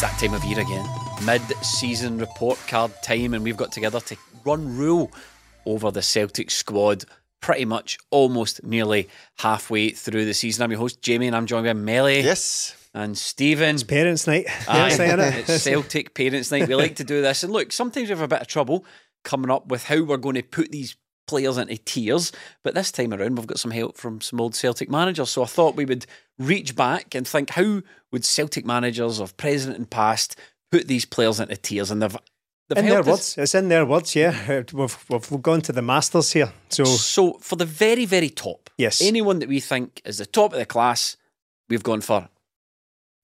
It's that time of year again. Mid season report card time, and we've got together to run rule over the Celtic squad pretty much almost nearly halfway through the season. I'm your host, Jamie, and I'm joined by Melly. Yes. And Stephen. It's parents' night. Aye, Parents' it's Celtic Parents' Night. We like to do this. And look, sometimes we have a bit of trouble coming up with how we're going to put these players into tears. But this time around, we've got some help from some old Celtic managers. So I thought we would reach back and think how would Celtic managers of present and past put these players into tears? And they've, they've in their us- words. It's in their words, yeah. We've, we've, we've gone to the masters here. So, So for the very, very top, Yes. anyone that we think is the top of the class, we've gone for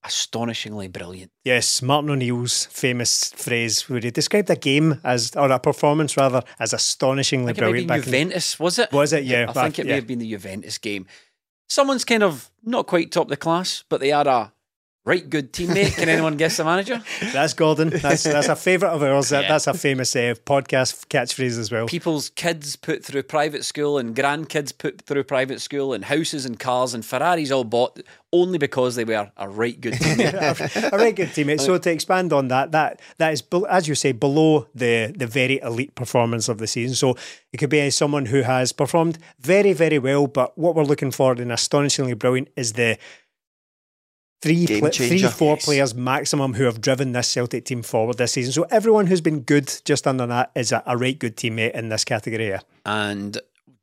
astonishingly brilliant. yes, Martin O'Neill's famous phrase where he described a game as, or a performance rather, as astonishingly I brilliant. back in Juventus, was it? Was it? Yeah, I back- think it yeah. may have been the Juventus game. Someone's kind of not quite top of the class, but they are a right good teammate. Can anyone guess the manager? That's Gordon. That's that's a favourite of ours. That, Yeah. That's a famous uh, podcast catchphrase as well. People's kids put through private school and grandkids put through private school and houses and cars and Ferraris all bought only because they were a right good teammate. a right good teammate. So to expand on that, that that is as you say below the the very elite performance of the season. So it could be someone who has performed very very well, but what we're looking for in astonishingly brilliant is the three pla- three four Yes. players maximum who have driven this Celtic team forward this season. So everyone who's been good just under that is a, a right good teammate in this category. And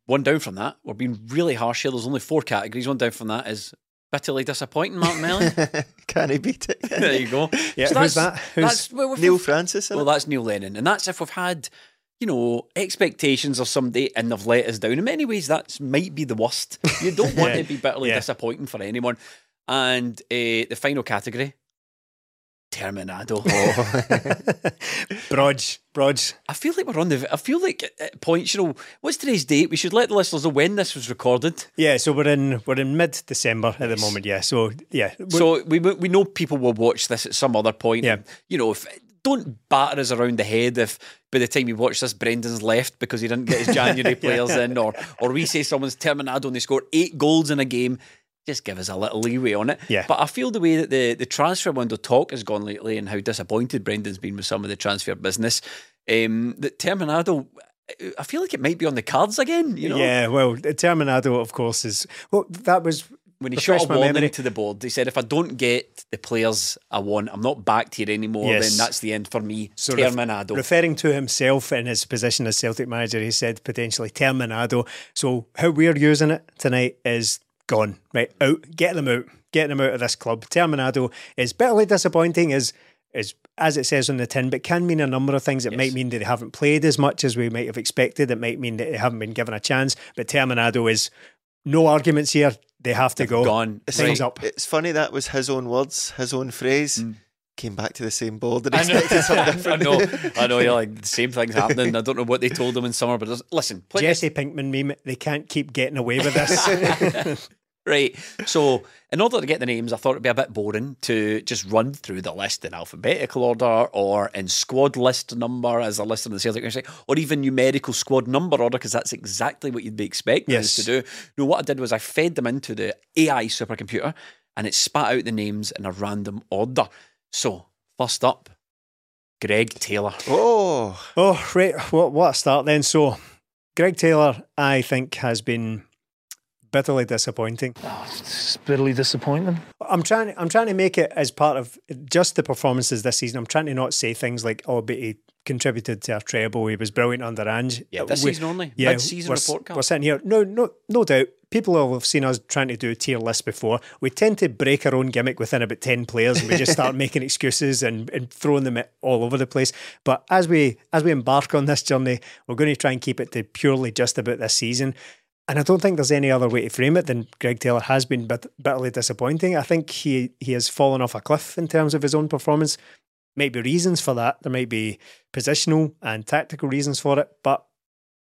one down from that, we're being really harsh here. There's only four categories. One down from that is bitterly disappointing, Martin Melly. Can he beat it? there you go. Yeah, So who's that's- that? Who's- that's- well, Neil Francis. Well, that's Neil Lennon, and that's if we've had, you know, expectations of somebody and they've let us down. In many ways, that might be the worst. You don't want Yeah. to be bitterly Yeah. disappointing for anyone. And uh, the final category, Terminado. Brodge, Brodge. I feel like we're on the. I feel like at points, you know, what's today's date? We should let the listeners know when this was recorded. Yeah, so we're in we're in mid December at the moment. Yeah, so yeah, So we we know people will watch this at some other point. Yeah. You know, if don't batter us around the head if by the time you watch this Brendan's left because he didn't get his January players in, or or we say someone's Terminado and they scored eight goals in a game. Just give us a little leeway on it. Yeah. But I feel the way that the, the transfer window talk has gone lately and how disappointed Brendan's been with some of the transfer business, um, that Terminado, I feel like it might be on the cards again, you know? Yeah, well, Terminado, of course, is well. That was when he shot a my warning memory. to the board, he said, "If I don't get the players I want, I'm not backed here anymore. Yes. Then that's the end for me." So ref- referring to himself in his position as Celtic manager, he said potentially Terminado. So how we're using it tonight is gone. Right out, get them out, get them out of this club. Terminado is bitterly disappointing. Is is as it says on the tin, but can mean a number of things. It Yes. might mean that they haven't played as much as we might have expected. It might mean that they haven't been given a chance. But Terminado is no arguments here. They have to go. gone. Things Right. up. It's funny that was his own words, his own phrase. Mm. Came back to the same board and I know, expected something I know, I know. You're like the same things happening. I don't know what they told them in summer, but listen, play Jesse Pinkman meme. They can't keep getting away with this. Right. So, in order to get the names, I thought it'd be a bit boring to just run through the list in alphabetical order or in squad list number as a list on the Celtic website, or even numerical squad number order, because that's exactly what you'd be expecting us to do. No, what I did was I fed them into the AI supercomputer and it spat out the names in a random order. So, first up, Greg Taylor. Oh, Oh, right. What, what a start then. So, Greg Taylor, I think, has been bitterly disappointing. Ah, it's bitterly disappointing. I'm trying. I'm trying to make it as part of just the performances this season. I'm trying to not say things like, "Oh, but he contributed to our treble. He was brilliant under Ange. Yeah, this We- season only. Mid-season we're, report card. We're sitting here. No, no, no doubt. People will have seen us trying to do a tier list before. We tend to break our own gimmick within about ten players, and we just start making excuses and, and throwing them all over the place. But as we as we embark on this journey, we're going to try and keep it to purely just about this season. And I don't think there's any other way to frame it than Greg Taylor has been bit, bitterly disappointing. I think he he has fallen off a cliff in terms of his own performance. Might be reasons for that. There might be positional and tactical reasons for it, but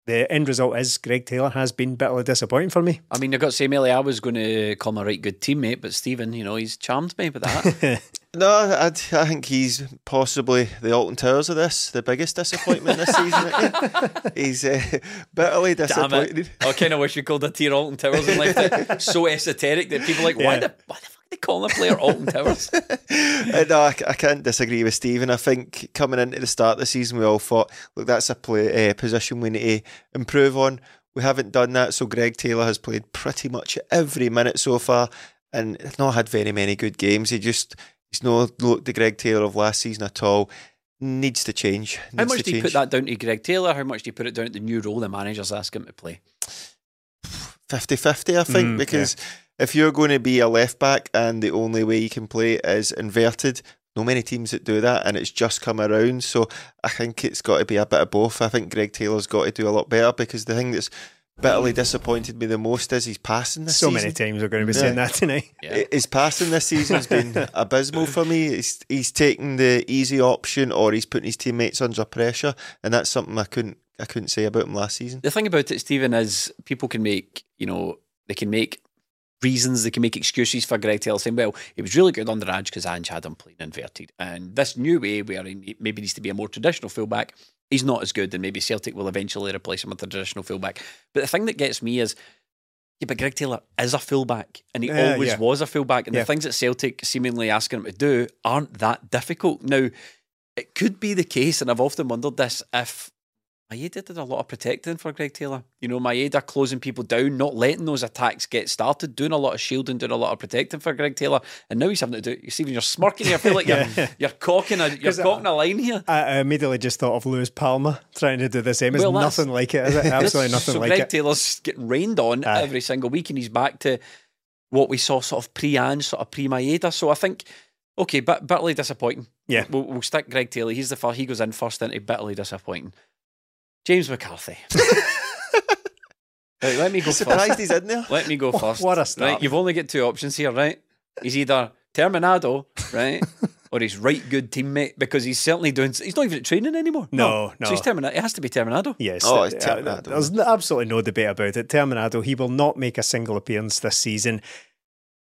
the end result is Greg Taylor has been bitterly disappointing for me. I mean, I've got to say, Melly, I was going to call him a right good teammate, but Stephen, you know, he's charmed me with that. No, I, I think he's possibly the Alton Towers of this, the biggest disappointment this season. He's uh, bitterly disappointed. I kind of wish we called it Tier Alton Towers and left it so esoteric that people are like, why, Yeah. the, why the fuck are they calling a player Alton Towers? Uh, no, I, I can't disagree with Stephen. I think coming into the start of the season, we all thought, look, that's a play, uh, position we need to improve on. We haven't done that, so Greg Taylor has played pretty much every minute so far and not had very many good games. He just, he's not looked the Greg Taylor of last season at all. Needs to change. How much do you change. put that down to Greg Taylor? How much do you put it down to the new role the managers ask him to play? 50 50, I think, Mm, because if you're going to be a left back and the only way you can play is inverted, no many teams that do that, and it's just come around. So I think it's got to be a bit of both. I think Greg Taylor's got to do a lot better because the thing that's bitterly disappointed me the most is he's passing this So season. many times we're going to be Yeah. saying that tonight. Yeah. His passing this season's been abysmal for me. He's, he's taking the easy option or he's putting his teammates under pressure, and that's something I couldn't I couldn't say about him last season. The thing about it, Stephen, is people can make, you know, they can make reasons, they can make excuses for Greg Taylor saying, well, he was really good under Ange because Ange had him playing inverted. And this new way where he maybe needs to be a more traditional fullback, he's not as good and maybe Celtic will eventually replace him with a traditional fullback. But the thing that gets me is, yeah, but Greg Taylor is a fullback and he Yeah, always yeah. was a fullback. And Yeah. the things that Celtic seemingly asking him to do aren't that difficult. Now, it could be the case, and I've often wondered this, if Maeda did a lot of protecting for Greg Taylor. You know, Maeda closing people down, not letting those attacks get started, doing a lot of shielding, doing a lot of protecting for Greg Taylor. And now he's having to do it. You see, when you're smirking here. I feel like you're, you're cocking a you're cocking a line here. I, I immediately just thought of Lewis Palmer trying to do the same. It's Well, nothing like it, is it? Absolutely nothing so like Greg it. Greg Taylor's getting rained on Aye. every single week, and he's back to what we saw sort of pre Ange, sort of pre Maeda. So I think, okay, but bitterly disappointing. Yeah. We'll, we'll stick Greg Taylor. He's the first, he goes in first into bitterly disappointing. James McCarthy. Right, let me go Surprised first. he's in there. Let me go first. What a start. Right, you've only got two options here, right? He's either Terminado, right, or he's right good teammate because he's certainly doing. He's not even at training anymore. No, no. So he's Terminado. It has to be Terminado. Yes. Oh, uh, it's uh, Terminado. There's absolutely no debate about it. Terminado, he will not make a single appearance this season.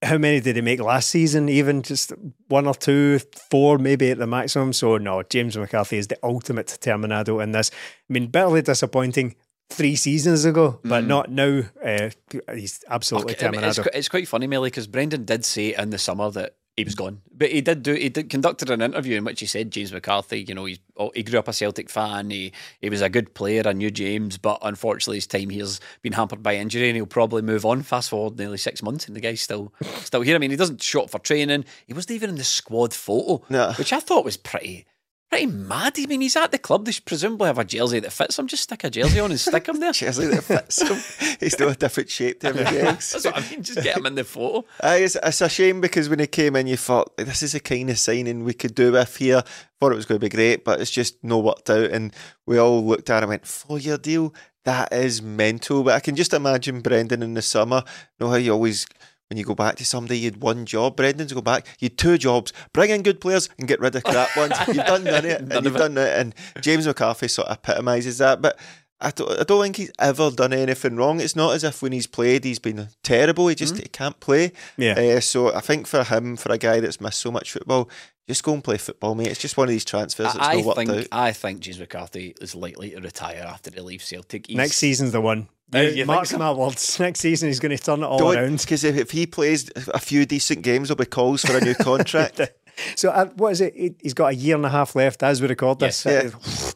How many did he make last season? Even just one or two, four maybe at the maximum. So, no, James McCarthy is the ultimate Terminado in this. I mean, bitterly disappointing three seasons ago, but not now. Uh, he's absolutely Okay, I mean, it's, Terminado. it's quite funny, Melly, because Brendan did say in the summer that he was gone, but he did do. He did conducted an interview in which he said James McCarthy. You know, he's oh, he grew up a Celtic fan. He he was a good player. I knew James, but unfortunately his time here's been hampered by injury, and he'll probably move on. Fast forward nearly six months, and the guy's still still here. I mean, he doesn't show up for training. He wasn't even in the squad photo, No. which I thought was pretty. Pretty mad. I mean, he's at the club. They presumably have a jersey that fits him. Just stick a jersey on and stick him there. Jersey that fits him. He's still a different shape to everybody else. That's what I mean. Just get him in the photo. Aye, it's, it's a shame because when he came in, you thought this is the kind of signing we could do with here. Thought it was going to be great, but it's just no worked out. And we all looked at it and went, four year deal? That is mental. But I can just imagine Brendan in the summer. You know how you always, when you go back to somebody, you'd one job. Brendan's go back, you'd two jobs bring in good players and get rid of crap ones. You've done none of it. None and of you've it. done it. And James McCarthy sort of epitomises that. But I don't, I don't think he's ever done anything wrong. It's not as if when he's played, he's been terrible. He just Mm-hmm. he can't play. Yeah. Uh, so I think for him, for a guy that's missed so much football, just go and play football, mate. It's just one of these transfers that's I not worked think out. I think James McCarthy is likely to retire after he leaves Celtic. He's- Next season's the one. You think Mark so? my words. Next season, he's going to turn it all Don't around. because if, if he plays a few decent games, there'll be calls for a new contract. So uh, what is it? He- He's got a year and a half left as we record this. Yes.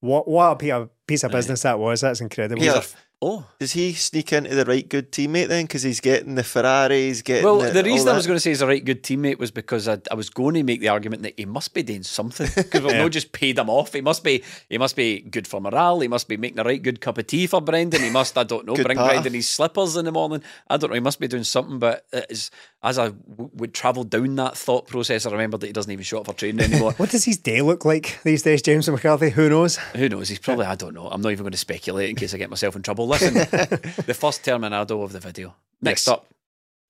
What what a piece of business that was. That's incredible. Here, Oh. Does he sneak into the right good teammate then? Because he's getting the Ferraris, getting Well, the, the reason I was going to say he's a right good teammate was because I, I was going to make the argument that he must be doing something because we've not just paid him off. He must be he must be good for morale. He must be making a right good cup of tea for Brendan. He must I don't know bring patter. Brendan his slippers in the morning. I don't know. He must be doing something. But as as I w- would travel down that thought process, I remembered that he doesn't even show up for training anymore. What does his day look like these days, James McCarthy? Who knows? Who knows? He's probably I don't know. I'm not even going to speculate in case I get myself in trouble. Listen, the first Terminado of the video. Next Yes. up,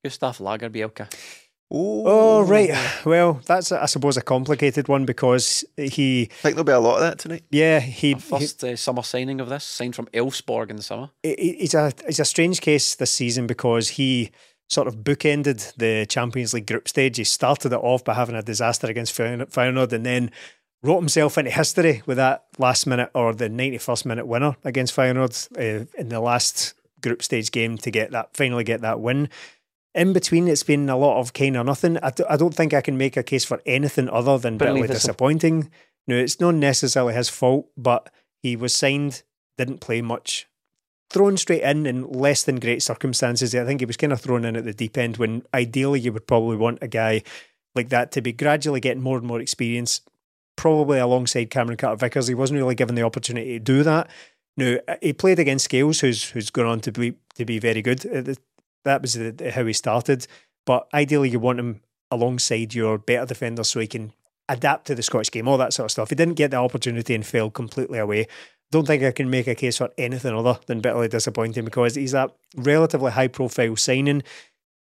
Gustav Lagerbielke. Oh, right. Well, that's, I suppose, a complicated one because he, I think there'll be a lot of that tonight. yeah, he, he First uh, summer signing of this, signed from Elfsborg in the summer. he- he's a he's a strange case this season because he sort of bookended the Champions League group stage. He started it off by having a disaster against Feyenoord and then wrote himself into history with that last minute or the 91st minute winner against Feyenoord uh, in the last group stage game to get that finally get that win. In between, it's been a lot of kind of nothing. I, d- I don't think I can make a case for anything other than Bitterly bitterly disappointing. No, it's not necessarily his fault, but he was signed, didn't play much, thrown straight in in less than great circumstances. I think he was kind of thrown in at the deep end when ideally you would probably want a guy like that to be gradually getting more and more experience, probably alongside Cameron Carter Vickers. He wasn't really given the opportunity to do that. Now he played against Scales, who's who's gone on to be to be very good. Uh, That was the, how he started. But ideally, you want him alongside your better defenders so he can adapt to the Scottish game, all that sort of stuff. He didn't get the opportunity and fell completely away. Don't think I can make a case for anything other than bitterly disappointing because he's a relatively high profile signing.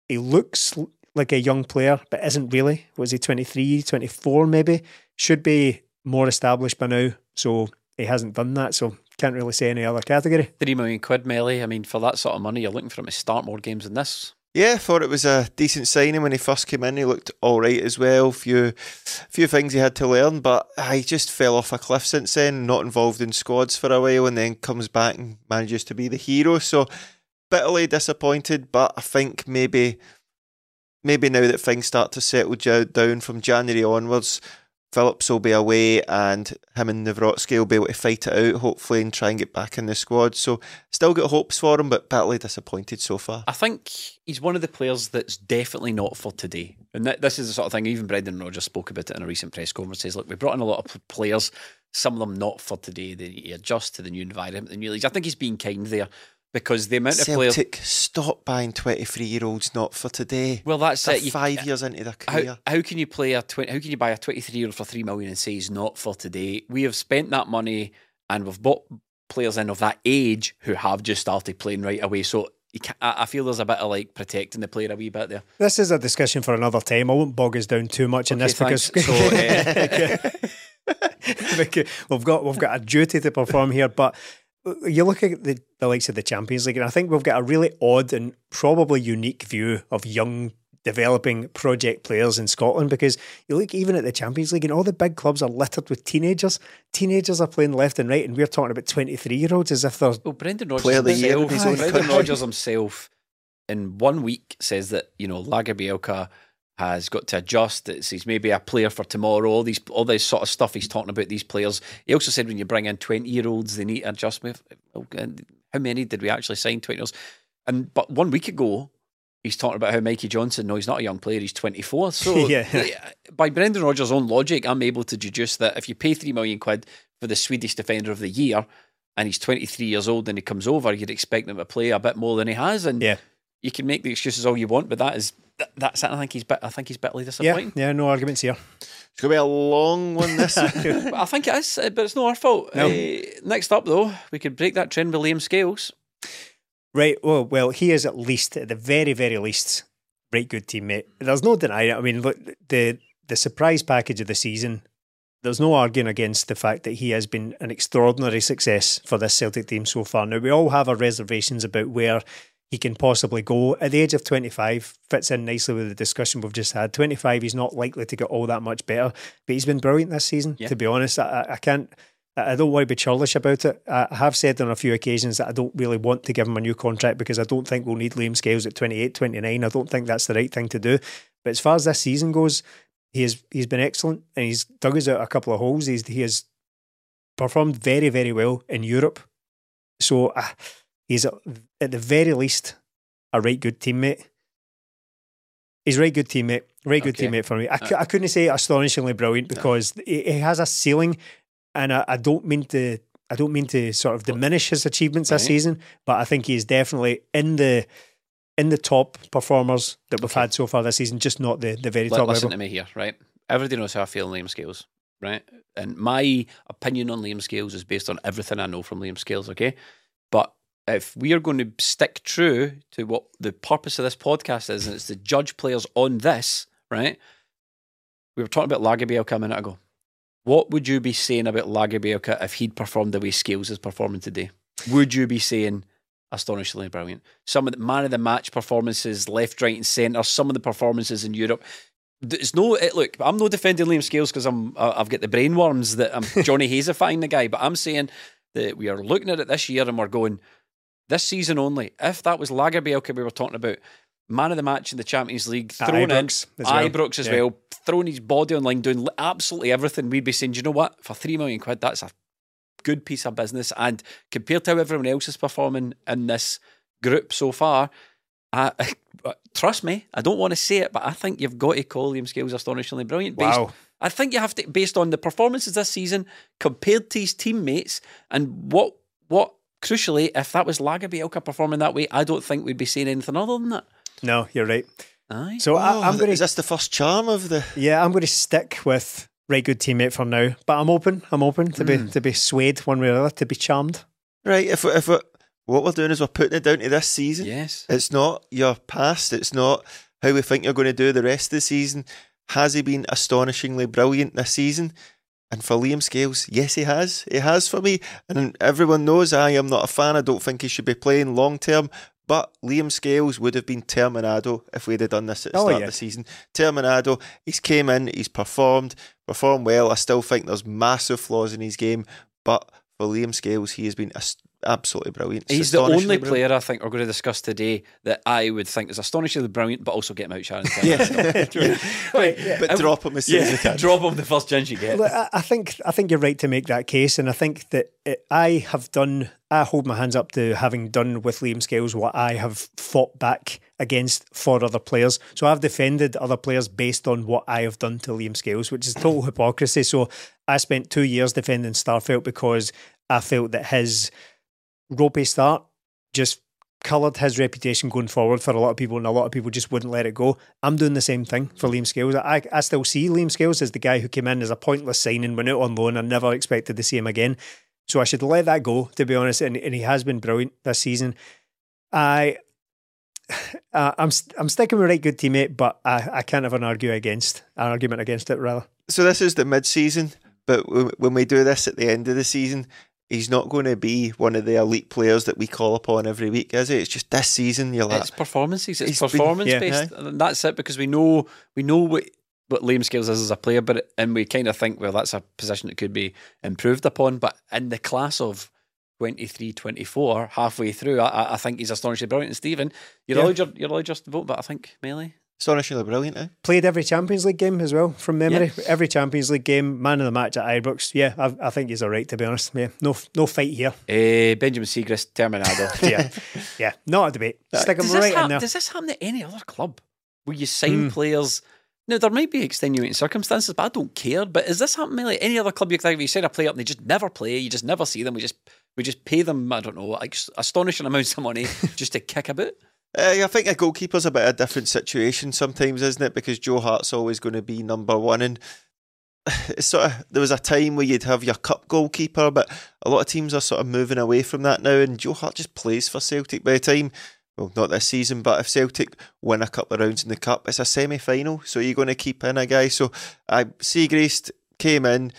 He looks like a young player, but isn't really. Was he 23, 24 maybe? Should be more established by now. So he hasn't done that. So can't really say any other category. Three million quid, Melly. I mean, for that sort of money, you're looking for him to start more games than this. Yeah, thought it was a decent signing when he first came in. He looked all right as well. Few, few things he had to learn, but he just fell off a cliff since then. Not involved in squads for a while, and then comes back and manages to be the hero. So bitterly disappointed, but I think maybe, maybe now that things start to settle down from January onwards, Phillips will be away, and him and Nawrocki will be able to fight it out, hopefully, and try and get back in the squad. So still got hopes for him, but bitterly disappointed so far. I think he's one of the players that's definitely not for today. And th- this is the sort of thing, even Brendan Rodgers spoke about it in a recent press conference. Says, look, we brought in a lot of players, some of them not for today. They adjust to the new environment, the new leagues. I think he's being kind there because the amount of players. Celtic, stop buying 23 year olds not for today. Well, that's They're it. You- five years into their career. How, how can you play a 20, how can you buy a 23 year old for 3 million and say he's not for today? We have spent that money and we've bought players in of that age who have just started playing right away. So I I feel there's a bit of like protecting the player a wee bit there. This is a discussion for another time. I won't bog us down too much in this Okay, because. So, uh, because we've got we've got a duty to perform here. But you look at the, the likes of the Champions League, and I think we've got a really odd and probably unique view of young developing project players in Scotland because you look even at the Champions League and all the big clubs are littered with teenagers. Teenagers are playing left and right, and we're talking about 23 year olds as if they're Well, Brendan Rodgers Player the year himself, in Brendan. Rodgers himself, in one week, says that you know Lagerbielke has got to adjust. It's, he's maybe a player for tomorrow. All these, all this sort of stuff he's talking about. These players. He also said when you bring in twenty year olds, they need adjustment. how many did we actually sign twenty years? And but one week ago. He's talking about how Mikey Johnston, no, he's not a young player, he's 24. So, Yeah. by Brendan Rodgers' own logic, I'm able to deduce that if you pay 3 million quid for the Swedish Defender of the Year, and he's 23 years old and he comes over, you'd expect him to play a bit more than he has. And Yeah. You can make the excuses all you want, but that is that, that's it. I think he's bit, I think he's bitterly yeah, disappointing. yeah, no arguments here. It's going to be a long one this I think it is, uh, but it's not our fault. No. Uh, next up, though, we could break that trend with Liam Scales. Right. Well, well, he is at least, at the very, very least, right good teammate. There's no denying it. I mean, look, the the surprise package of the season. There's no arguing against the fact that he has been an extraordinary success for this Celtic team so far. Now we all have our reservations about where he can possibly go. At the age of 25, fits in nicely with the discussion we've just had. 25, he's not likely to get all that much better, but he's been brilliant this season. Yeah. To be honest, I, I- can't. I don't want to be churlish about it. I I have said on a few occasions that I don't really want to give him a new contract because I don't think we'll need Liam Scales at 28, 29. I don't think that's the right thing to do. But as far as this season goes, he has he's been excellent and he's dug us out a couple of holes. He's he has performed very very well in Europe. So uh, He's at, the very least a right good teammate. He's a right good teammate, right good Okay. teammate for me. I, Uh, I couldn't say astonishingly brilliant because he, he has a ceiling, and I, I don't mean to. I don't mean to sort of diminish his achievements this season, but I think he's definitely in the in the top performers that we've had so far this season. Just not the the very Li- top listen level. to me here, right? Everybody knows how I feel on Liam Scales, right? And my opinion on Liam Scales is based on everything I know from Liam Scales, okay? But if we are going to stick true to what the purpose of this podcast is, and it's to judge players on this, right? We were talking about Lagerbielke a minute ago. What would you be saying about Lagerbielke if he'd performed the way Scales is performing today? Would you be saying astonishingly brilliant? Some of the man of the match performances, left, right, and centre. Some of the performances in Europe. It's no it, look. I'm no defending Liam Scales because I'm I've got the brainworms that I'm Johnny Hazifying the guy, but I'm saying that we are looking at it this year and we're going this season only. If that was Lagerbielke we were talking about, man of the match in the Champions League, thrown in as well. Ibrox as Yeah. well, throwing his body on line, doing absolutely everything. We'd be saying, "Do you know what? For three million quid, that's a good piece of business. And compared to how everyone else is performing in this group so far, I, uh, trust me, I don't want to say it, but I think you've got to call Liam Scales astonishingly brilliant. Based, Wow. I think you have to, based on the performances this season compared to his teammates, and what what crucially, if that was Lagerbielke performing that way, I don't think we'd be saying anything other than that. No, you're right. Aye. So I, I'm Oh, going is to this the first charm of the? Yeah, I'm going to stick with right good teammate for now, but I'm open. I'm open to Hmm. be to be swayed one way or other, to be charmed. Right. If if we- what we're doing is we're putting it down to this season. yes. It's not your past. It's not how we think you're going to do the rest of the season. Has he been astonishingly brilliant this season? And for Liam Scales, yes, he has. He has for me. And everyone knows I am not a fan. I don't think he should be playing long term. But Liam Scales would have been Terminado if we'd have done this at the Oh, start yeah. of the season. Terminado, he's came in, he's performed, performed well. I still think there's massive flaws in his game. But for Liam Scales, he has been as- absolutely brilliant. He's the only brilliant. player I think we're going to discuss today that I would think is astonishingly brilliant, but also get him out Sharon. Yeah. Right, yeah. But drop him as soon as you can. drop him the first chance you get. Look, I, I think I think you're right to make that case, and I think that it, I have done. I hold my hands up to having done with Liam Scales what I have fought back against for other players. So I've defended other players based on what I have done to Liam Scales, which is total hypocrisy. So I spent two years defending Starfelt because I felt that his ropey start just coloured his reputation going forward for a lot of people, and a lot of people just wouldn't let it go. I'm doing the same thing for Liam Scales. I, I still see Liam Scales as the guy who came in as a pointless signing, went out on loan, and never expected to see him again. So I should let that go, to be honest. And, and he has been brilliant this season. I. Uh, I'm st- I'm sticking with a right good teammate, but I, I can't have an argue against an argument against it rather. So this is the mid-season, but w- when we do this at the end of the season, he's not going to be one of the elite players that we call upon every week, is it? It's just this season. You're like, It's performances. It's He's been- performance yeah. based, and that's it. Because we know we know what what Liam Scales is as a player, but and we kind of think well that's a position that could be improved upon. But in the class of 23, 24, halfway through, I- I, I think he's astonishingly brilliant. And Stephen, you're Yeah. allowed your, you're just to vote, but I think Melee. astonishingly brilliant. Eh? Played every Champions League game as well from memory. Every Champions League game, man of the match at Ibrox. Yeah, I, I think he's all right to be honest. Yeah, no no fight here. Uh, Benjamin Siegrist, Terminado. Yeah, yeah, not a debate. Stick him does, right this in there. does this happen at any other club where you sign Mm. players? Now there might be extenuating circumstances, but I don't care. But is this happening like any other club you think you sign a player up and they just never play? You just never see them. We just we just pay them I don't know like astonishing amounts of money just to kick about. Uh, I think a goalkeeper's a bit of a different situation sometimes, isn't it? Because Joe Hart's always going to be number one, and it's sort of there was a time where you'd have your cup goalkeeper, but a lot of teams are sort of moving away from that now. And Joe Hart just plays for Celtic by the time. Well, not this season, but if Celtic win a couple of rounds in the cup, it's a semi-final. So you're going to keep in a guy. So I Siegrist came in,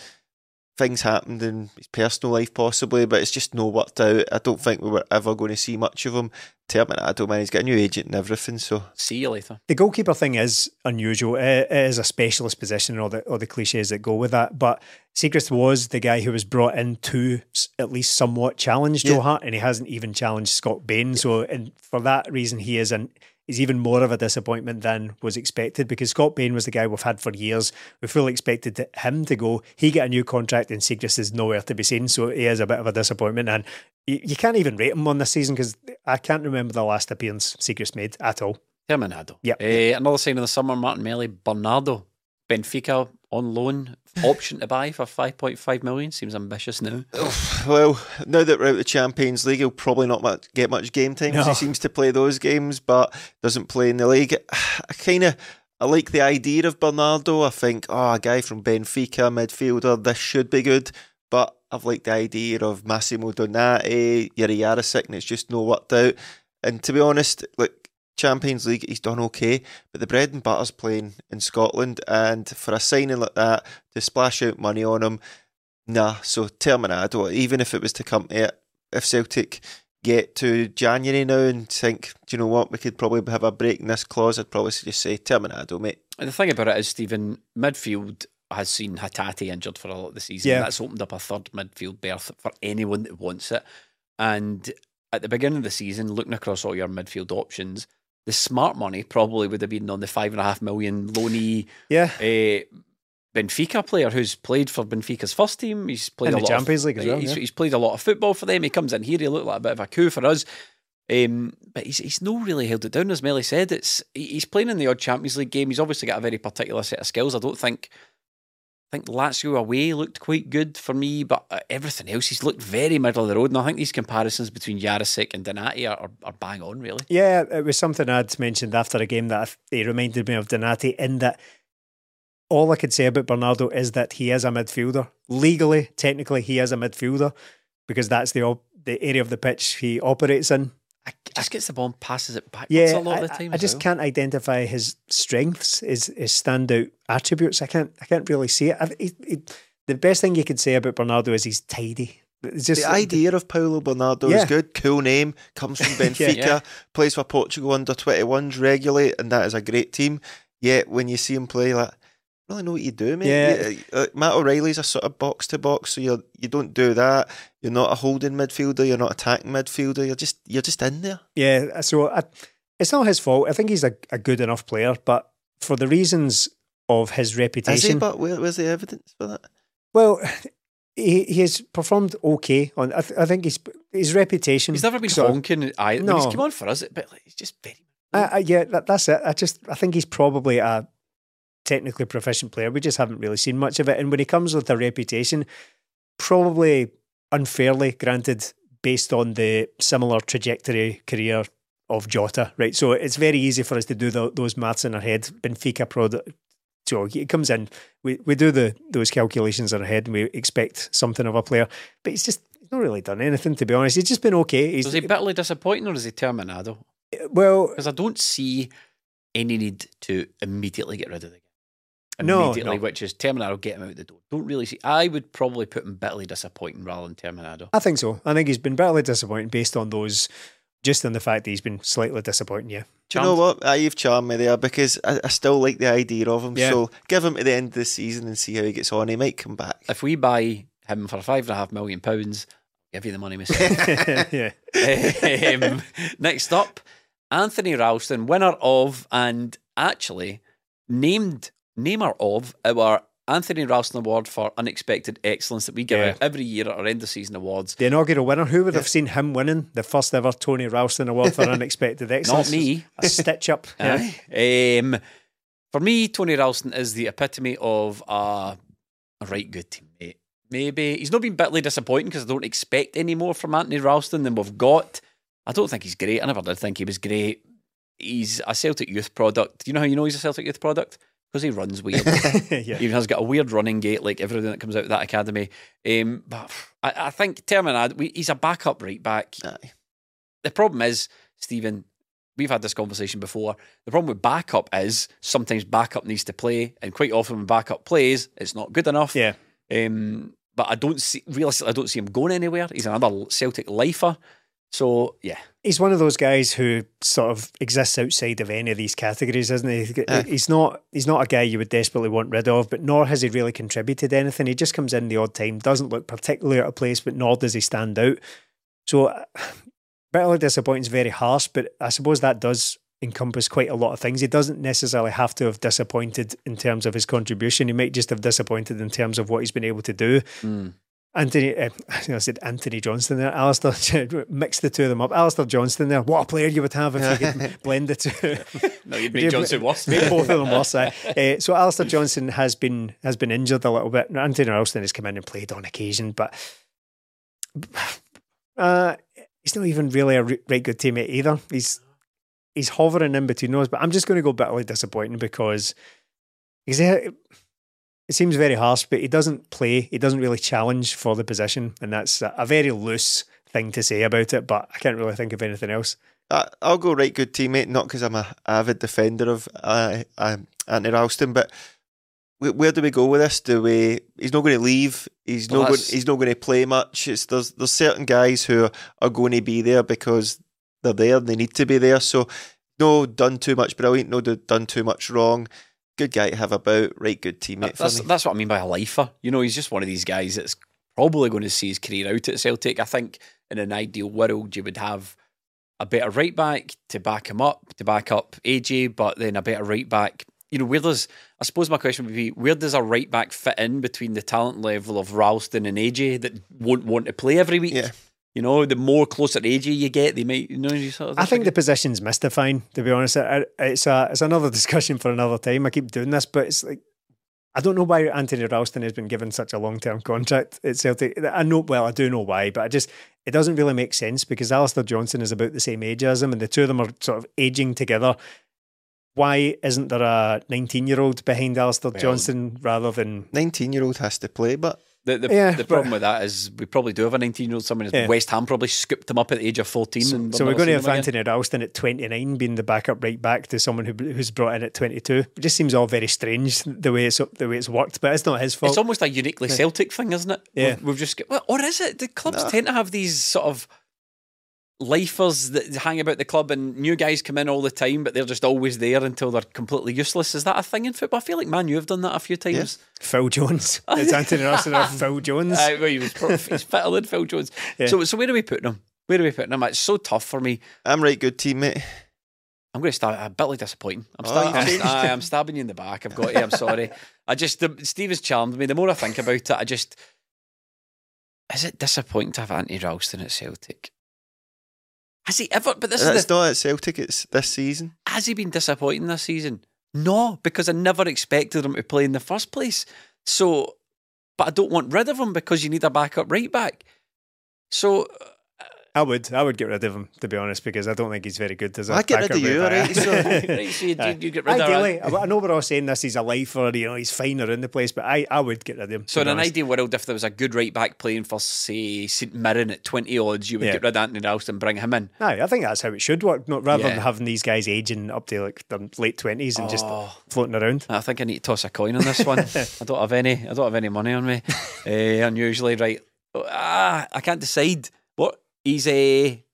things happened in his personal life possibly, but it's just no worked out. I don't think we were ever going to see much of him. Terminado, man, he's got a new agent and everything. So See you later. The goalkeeper thing is unusual. It, it is a specialist position and all the all the cliches that go with that. But Siegrist was the guy who was brought in to at least somewhat challenge Joe Yeah. Hart, and he hasn't even challenged Scott Bain. So, and for that reason, he is an is even more of a disappointment than was expected because Scott Bain was the guy we've had for years. We fully expected him to go. He get a new contract and Siegrist is nowhere to be seen. So he is a bit of a disappointment. And you, you can't even rate him on this season because I can't remember the last appearance Siegrist made at all. Terminado. Yep. Uh, another sign of the summer, Martin Melly, Bernardo. Benfica on loan, option to buy for 5.5 million. Seems ambitious now. Well, now that we're out of the Champions League, he'll probably not much, get much game time. 'cause No. He seems to play those games, but doesn't play in the league. I kind of I like the idea of Bernardo. I think, oh, a guy from Benfica, midfielder, this should be good. But I've liked the idea of Massimo Donati, Yuri Jarosik, and it's just no worked out. And to be honest, like Champions League, he's done okay, but the bread and butter's playing in Scotland, and for a signing like that to splash out money on him, nah. So Terminado, even if it was to come to it, if Celtic get to January now and think, do you know what, we could probably have a break in this clause, I'd probably just say Terminado, mate. And the thing about it is, Stephen, midfield has seen Hatate injured for a lot of the season. Yeah. That's opened up a third midfield berth for anyone that wants it. And at the beginning of the season, looking across all your midfield options, the smart money probably would have been on the five and a half million loanee Yeah. uh, Benfica player who's played for Benfica's first team. He's played In a the lot Champions of, League as well, He's, yeah. he's played a lot of football for them. He comes in here. He looked like a bit of a coup for us. Um, but he's he's no really held it down, as Melly said. It's he's playing in the odd Champions League game. He's obviously got a very particular set of skills. I don't think I think Lazio away looked quite good for me, but uh, everything else he's looked very middle of the road. And I think these comparisons between Jarosik and Donati are, are, bang on, really. Yeah, it was something I'd mentioned after a game that I th- it reminded me of Donati in that all I could say about Bernardo is that he is a midfielder. Legally, technically, he is a midfielder because that's the op- the area of the pitch he operates in. I, Just gets the ball and passes it backwards yeah, a lot I, of the time. I as just well. can't identify his strengths, his, his standout attributes. I can't I can't really see it. I, he, he, the best thing you could say about Bernardo is he's tidy. It's just the idea of Paulo Bernardo Yeah. is good. Cool name, comes from Benfica, Yeah. plays for Portugal under 21s regularly, and that is a great team. Yet when you see him play, like, I don't really know what you do, mate. Yeah. You- uh, Matt O'Riley's a sort of box to box, so you you don't do that. You're not a holding midfielder. You're not attacking midfielder. You're just you're just in there. Yeah, so I, it's not his fault. I think he's a, a good enough player, but for the reasons of his Is he? reputation, But where, where's the evidence for that? well, he he has performed okay on. I, th- I think his his reputation. He's never been sort of- honking. I, No. He's come on for us, but like, he's just very. I, I, yeah, that, that's it. I just I think he's probably a technically proficient player. We just haven't really seen much of it. And when he comes with a reputation, probably unfairly granted based on the similar trajectory career of Jota, right? So it's very easy for us to do tho- those maths in our head. Benfica product. So he comes in, we, we do the those calculations in our head, and we expect something of a player, but he's just not really done anything to be honest. He's just been okay. He's Is he bitterly disappointing or is he Terminado? well, Because I don't see any need to immediately get rid of the guy. No, Immediately, no. which is Terminado, get him out the door. Don't really see. I would probably put him bitterly disappointing rather than Terminado. I think so. I think he's been bitterly disappointing based on those, just on the fact that he's been slightly disappointing. Yeah, Do you know what? Ah, you've charmed me there because I, I still like the idea of him. Yeah. So give him to the end of the season and see how he gets on. He might come back. If we buy him for five and a half million pounds, I'll give you the money myself. yeah. um, next up, Anthony Ralston, winner of and actually named namer of our Anthony Ralston Award for Unexpected Excellence that we give Yeah. out every year at our end of season awards. The inaugural winner. Who would have seen him winning the first ever Tony Ralston Award for unexpected excellence? Not me. A stitch up. Yeah. Um, for me, Tony Ralston is the epitome of a, a right good teammate. Maybe he's not been bitterly disappointing because I don't expect any more from Anthony Ralston than we've got. I don't think he's great. I never did think he was great. He's a Celtic youth product. Do you know how you know he's a Celtic youth product? Because he runs weird. yeah. He has got a weird running gait, like everything that comes out of that academy. Um, but I, I think Terminad, we, he's a backup right back. Aye. The problem is, Stephen, we've had this conversation before. The problem with backup is sometimes backup needs to play, and quite often when backup plays, it's not good enough. Yeah. Um, but I don't see realistically, I don't see him going anywhere. He's another Celtic lifer. So yeah, He's one of those guys who sort of exists outside of any of these categories, isn't he? Aye. He's not. He's not a guy you would desperately want rid of, but nor has he really contributed anything. He just comes in the odd time, doesn't look particularly out of place, but nor does he stand out. So, uh, bitterly disappointing is very harsh, but I suppose that does encompass quite a lot of things. He doesn't necessarily have to have disappointed in terms of his contribution. He might just have disappointed in terms of what he's been able to do. Mm. Anthony, uh, I said Anthony Johnston there. Alistair, mix the two of them up. Alistair Johnston there. What a player you would have if you could blend the two. No, you'd make Johnston worse. Make both of them worse. Uh, uh, so Alistair Johnston has been has been injured a little bit. Anthony Ralston has come in and played on occasion, but uh, he's not even really a right good teammate either. He's he's hovering in between those. But I'm just going to go bitterly disappointing because he's it seems very harsh, but he doesn't play. He doesn't really challenge for the position, and that's a very loose thing to say about it. But I can't really think of anything else. I, I'll go right good teammate, not because I'm a avid defender of uh, uh, Anthony Ralston, but where do we go with this? Do we? He's not going to leave. He's Well, not. Going, he's not going to play much. It's there's there's certain guys who are going to be there because they're there. and They need to be there. So no done too much brilliant. No do- done too much wrong. Good guy to have about. Right, good teammate That's, that's what I mean by a lifer. You know, he's just one of these guys that's probably going to see his career out at Celtic. I think in an ideal world, you would have a better right back to back him up, to back up AJ, but then a better right back. You know, where does I suppose my question would be where does a right back fit in between the talent level of Ralston and AJ that won't want to play every week? Yeah. You know, the more closer to AJ you get, they might. You know, you sort of I think the position's mystifying. To be honest, I- I- it's a it's another discussion for another time. I keep doing this, but it's like I don't know why Anthony Ralston has been given such a long term contract at Celtic. I know, well, I do know why, but I just it doesn't really make sense because Alistair Johnston is about the same age as him, and the two of them are sort of aging together. Why isn't there a 19 year old behind Alistair Johnston rather than Nineteen year old has to play, but The, the, Yeah, the problem with that is we probably do have a 19 year old. Someone Yeah. West Ham probably scooped him up at the age of 14. and So we're going to have seen him again. Anthony Ralston at 29 being the backup right back to someone who, who's brought in at 22. It just seems all very strange the way it's the way it's worked, but it's not his fault. It's almost a uniquely Celtic thing, isn't it? Yeah. We've, we've just well, or is it? The clubs tend to have these sort of lifers that hang about the club and new guys come in all the time, but they're just always there until they're completely useless. Is that a thing in football? I feel like Man, you have done that a few times. Phil Jones. It's Anthony Ralston or Phil Jones. Uh, well, he was pro- he's fitter than Phil Jones. Yeah. So, so where are we putting him? Where are we putting him? It's so tough for me. I'm right good teammate. I'm going to start a bit like disappointing. I'm, Oh, stab- you've I'm, changed. I'm stabbing you in the back. I've got you. I'm sorry. I just the, Steve has charmed me. The more I think about it, I just is it disappointing to have Anthony Ralston at Celtic? Has he ever? But this is the, not at Celtic. It's this season. has he been disappointing this season? No, because I never expected him to play in the first place. So, but I don't want rid of him because you need a backup right back. So I would I would get rid of him, to be honest, because I don't think he's very good as a I get rid backup of you, right back. alright, so- right, so you, you, you get rid of him. Ideally, I I know we're all saying this, he's a lifer, you know, he's fine around the place, but I, I would get rid of him. So in an honest. ideal world, if there was a good right back playing for, say, St Mirren at twenty odds, you would Yeah. get rid of Anthony Ralston and bring him in. Aye, I think that's how it should work, not rather Yeah. than having these guys aging up to like their late twenties and just Oh. floating around. I think I need to toss a coin on this one. I don't have any. I don't have any money on me. uh, unusually, right? Ah, I can't decide. He's a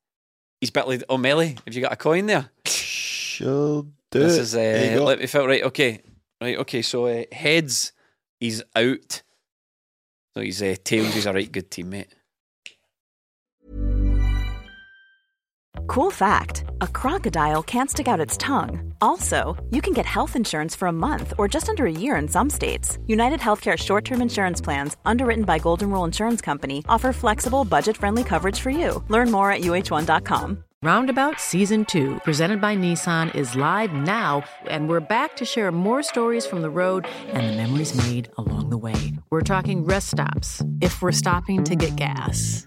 he's Bentley O'Malley. Have you got a coin there? She'll do this it. is uh, let me feel right. Okay, right. Okay, so uh, heads, he's out. So he's uh, tails. He's a right good teammate. Cool fact a crocodile can't stick out its tongue. Also, you can get health insurance for a month or just under a year in some states. United Healthcare short term insurance plans, underwritten by Golden Rule Insurance Company, offer flexible, budget friendly coverage for you. Learn more at uh1.com. Roundabout Season 2, presented by Nissan, is live now, and we're back to share more stories from the road and the memories made along the way. We're talking rest stops, if we're stopping to get gas.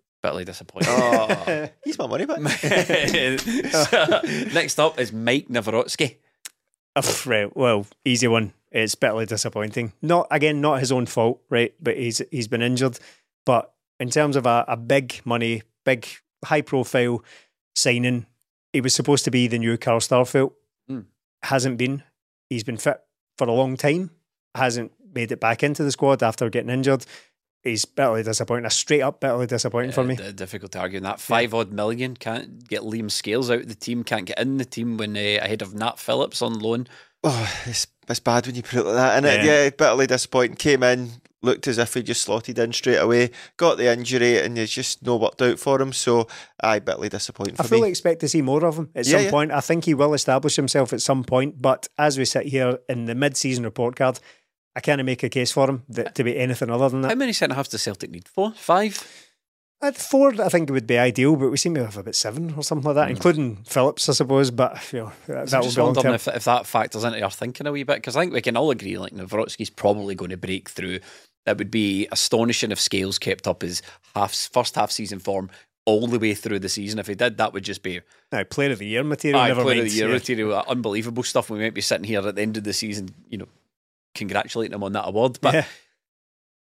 Bitterly disappointed. Oh, he's my money back. So, next up is Mike Nawrocki. Oh, right, well, easy one. It's bitterly disappointing. Not again, not his own fault, right? But he's he's been injured. But in terms of a, a big money, big high profile signing, he was supposed to be the new Carl Starfelt. Mm. Hasn't been. He's been fit for a long time. Hasn't made it back into the squad after getting injured. He's bitterly disappointing. A straight up bitterly disappointing for me. Uh, difficult to argue in that. Five odd million can't get Liam Scales out of the team, can't get in the team when uh, ahead of Nat Phillips on loan. Oh, it's, it's bad when you put it like that, is Yeah. Yeah, bitterly disappointing. Came in, looked as if he just slotted in straight away, got the injury, and it's just no worked out for him. So, I bitterly disappointing I fully me. expect to see more of him at Yeah, some yeah. point. I think he will establish himself at some point. But as we sit here in the mid-season report card, I can't make a case for him that, to be anything other than that. How many centre halves does Celtic need? Four? Five? At four, I think it would be ideal, but we seem to have about seven or something like that, including Phillips, I suppose. But you know, that, So that will be long if, if that factors into our thinking a wee bit because I think we can all agree like Nawrocki's probably going to break through. That would be astonishing if Scales kept up his half first half season form all the way through the season. If he did, that would just be Now, player of the year material. aye, player mind. of the year yeah. material, uh, unbelievable stuff. We might be sitting here at the end of the season, you know, congratulating him on that award. But Yeah.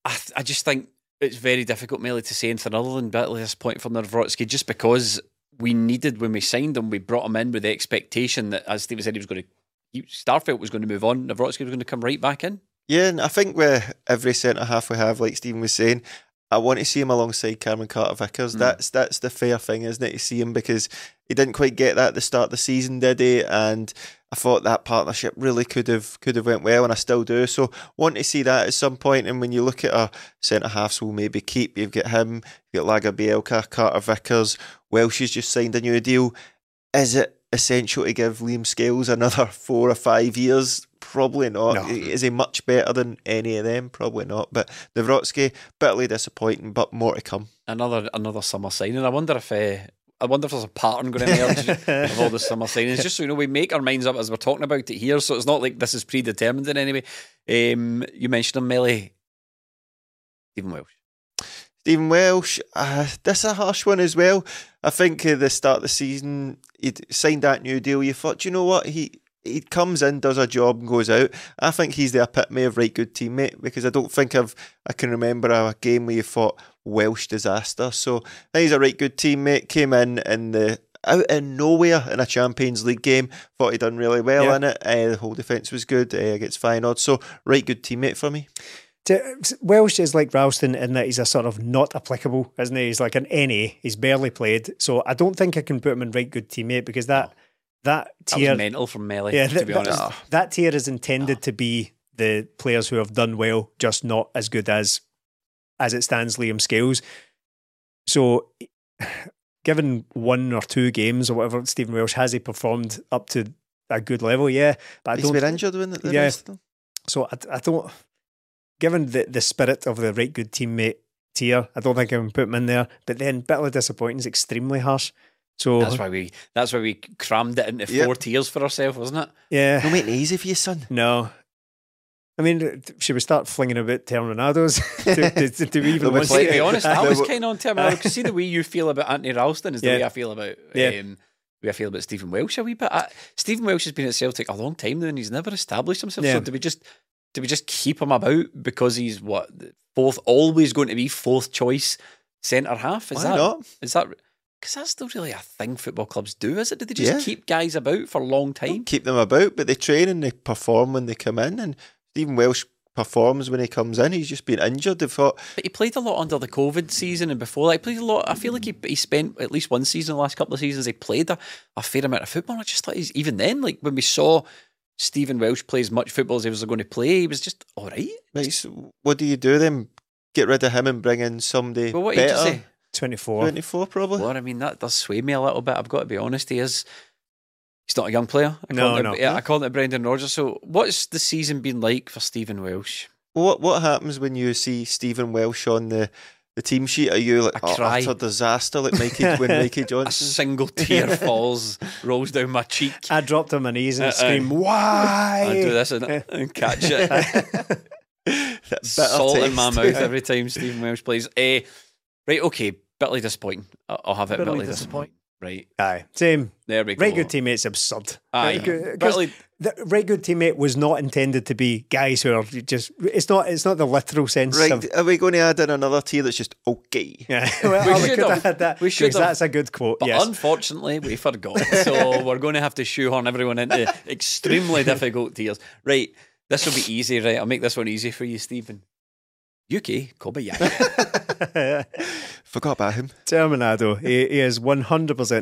I, th- I just think it's very difficult, Melly, to say anything other than bitterly disappointed for Nawrocki just because we needed when we signed him, we brought him in with the expectation that, as Stephen said, he was going to. He, Starfelt was going to move on. Nawrocki was going to come right back in. Yeah, and I think with every centre half we have, like Stephen was saying, I want to see him alongside Cameron Carter Vickers. Hmm. That's that's the fair thing, isn't it? To see him because he didn't quite get that at the start of the season, did he? And I thought that partnership really could have could have went well, and I still do. So want to see that at some point. And when you look at our centre halves, we'll maybe keep. You've got him, you've got Lagerbielke, Carter Vickers. Welsh has just signed a new deal. Is it essential to give Liam Scales another four or five years? Probably not. No. Is he much better than any of them? Probably not. But Nawrocki, bitterly disappointing, but more to come. Another another summer signing. I wonder if uh, I wonder if there's a pattern going to emerge of all the summer signings. Just so you know, we make our minds up as we're talking about it here, so it's not like this is predetermined in any way. Um, you mentioned him, Melly. Stephen Welsh. Stephen Welsh, uh, this is a harsh one as well. I think at the start of the season, he'd signed that new deal. You thought, "Do you know what? He he comes in, does a job, and goes out. I think he's the epitome of right good teammate because I don't think I've I can remember a game where you thought Welsh disaster. So he's a right good teammate. Came in in the out in nowhere in a Champions League game. Thought he'd done really well Yeah. in it. Uh, the whole defence was good uh, against Feyenoord. So right good teammate for me. To, Welsh is like Ralston in that he's a sort of not applicable, isn't he? He's like an NA. He's barely played, so I don't think I can put him in right good teammate because that that That tier, was mental from Melly, yeah, to that, be that- honest. that tier is intended ah. to be the players who have done well, just not as good as as it stands. Liam Scales. So, given one or two games or whatever, Stephen Welsh has he performed up to a good level? Yeah, but I He's don't. been injured when the Yeah. rest of them. So I, I don't. Given the the spirit of the right good teammate tier, I don't think I can put him in there. But then bitterly disappointing is extremely harsh. So That's why we that's why we crammed it into Yep. four tiers for ourselves, wasn't it? yeah, No making it easy for you, son. no. I mean, should we start flinging about terminados? to, to, to, do we even want to be honest, I No, was but- kind of on terminal. Because see the way you feel about Anthony Ralston is the Yeah. way I feel about Yeah. um, the way I feel about Stephen Welsh a wee bit. I, Stephen Welsh has been at Celtic a long time now, and he's never established himself. Yeah. So do we just do we just keep him about because he's what fourth, always going to be fourth choice centre half? Is Why that not? is that because that's still really a thing football clubs do? Is it? Do they just Yeah. keep guys about for a long time? keep them about, but they train and they perform when they come in. And Stephen Welsh performs when he comes in. He's just been injured. They thought, But he played a lot under the COVID season and before that. He played a lot. I feel like he, he spent at least one season, the last couple of seasons, he played a, a fair amount of football. I just thought he's, even then, like when we saw Stephen Welsh play as much football as he was going to play, he was just all right. right, so what do you do then? Get rid of him and bring in somebody Well, what better? Say? 24. 24 probably. Well, I mean, that does sway me a little bit. I've got to be honest. He is. He's not a young player. No, according no. To, yeah, according to Brendan Rodgers. So, what's the season been like for Stephen Welsh? What what happens when you see Stephen Welsh on the, the team sheet? Are you like I oh, cry. utter disaster like Mikey when Mikey Johnston? A single tear falls, rolls down my cheek. I dropped on my knees and Uh, uh, screamed, Why? I do this and, and catch it. That bitter Salt in my taste. mouth every time Stephen Welsh plays. Eh, right, okay. Bitterly disappointing. I- I'll have it. Bitterly Bitterly, disappointing. disappointing. Right. Aye, same. There we go. Right good teammate's absurd. Aye. Right good, 'cause Bitterly- the right good teammate was not intended to be guys who are just. It's not. It's not the literal sense Right, of. are we going to add in another tier that's just okay? Yeah, well, We we should could have. had that. We should have. That's a good quote. But yes. unfortunately, we forgot. So we're going to have to shoehorn everyone into extremely difficult tiers. Right. This will be easy, right? I'll make this one easy for you, Stephen. Yuki Kobayashi. Forgot about him. Terminado. He, he is 100%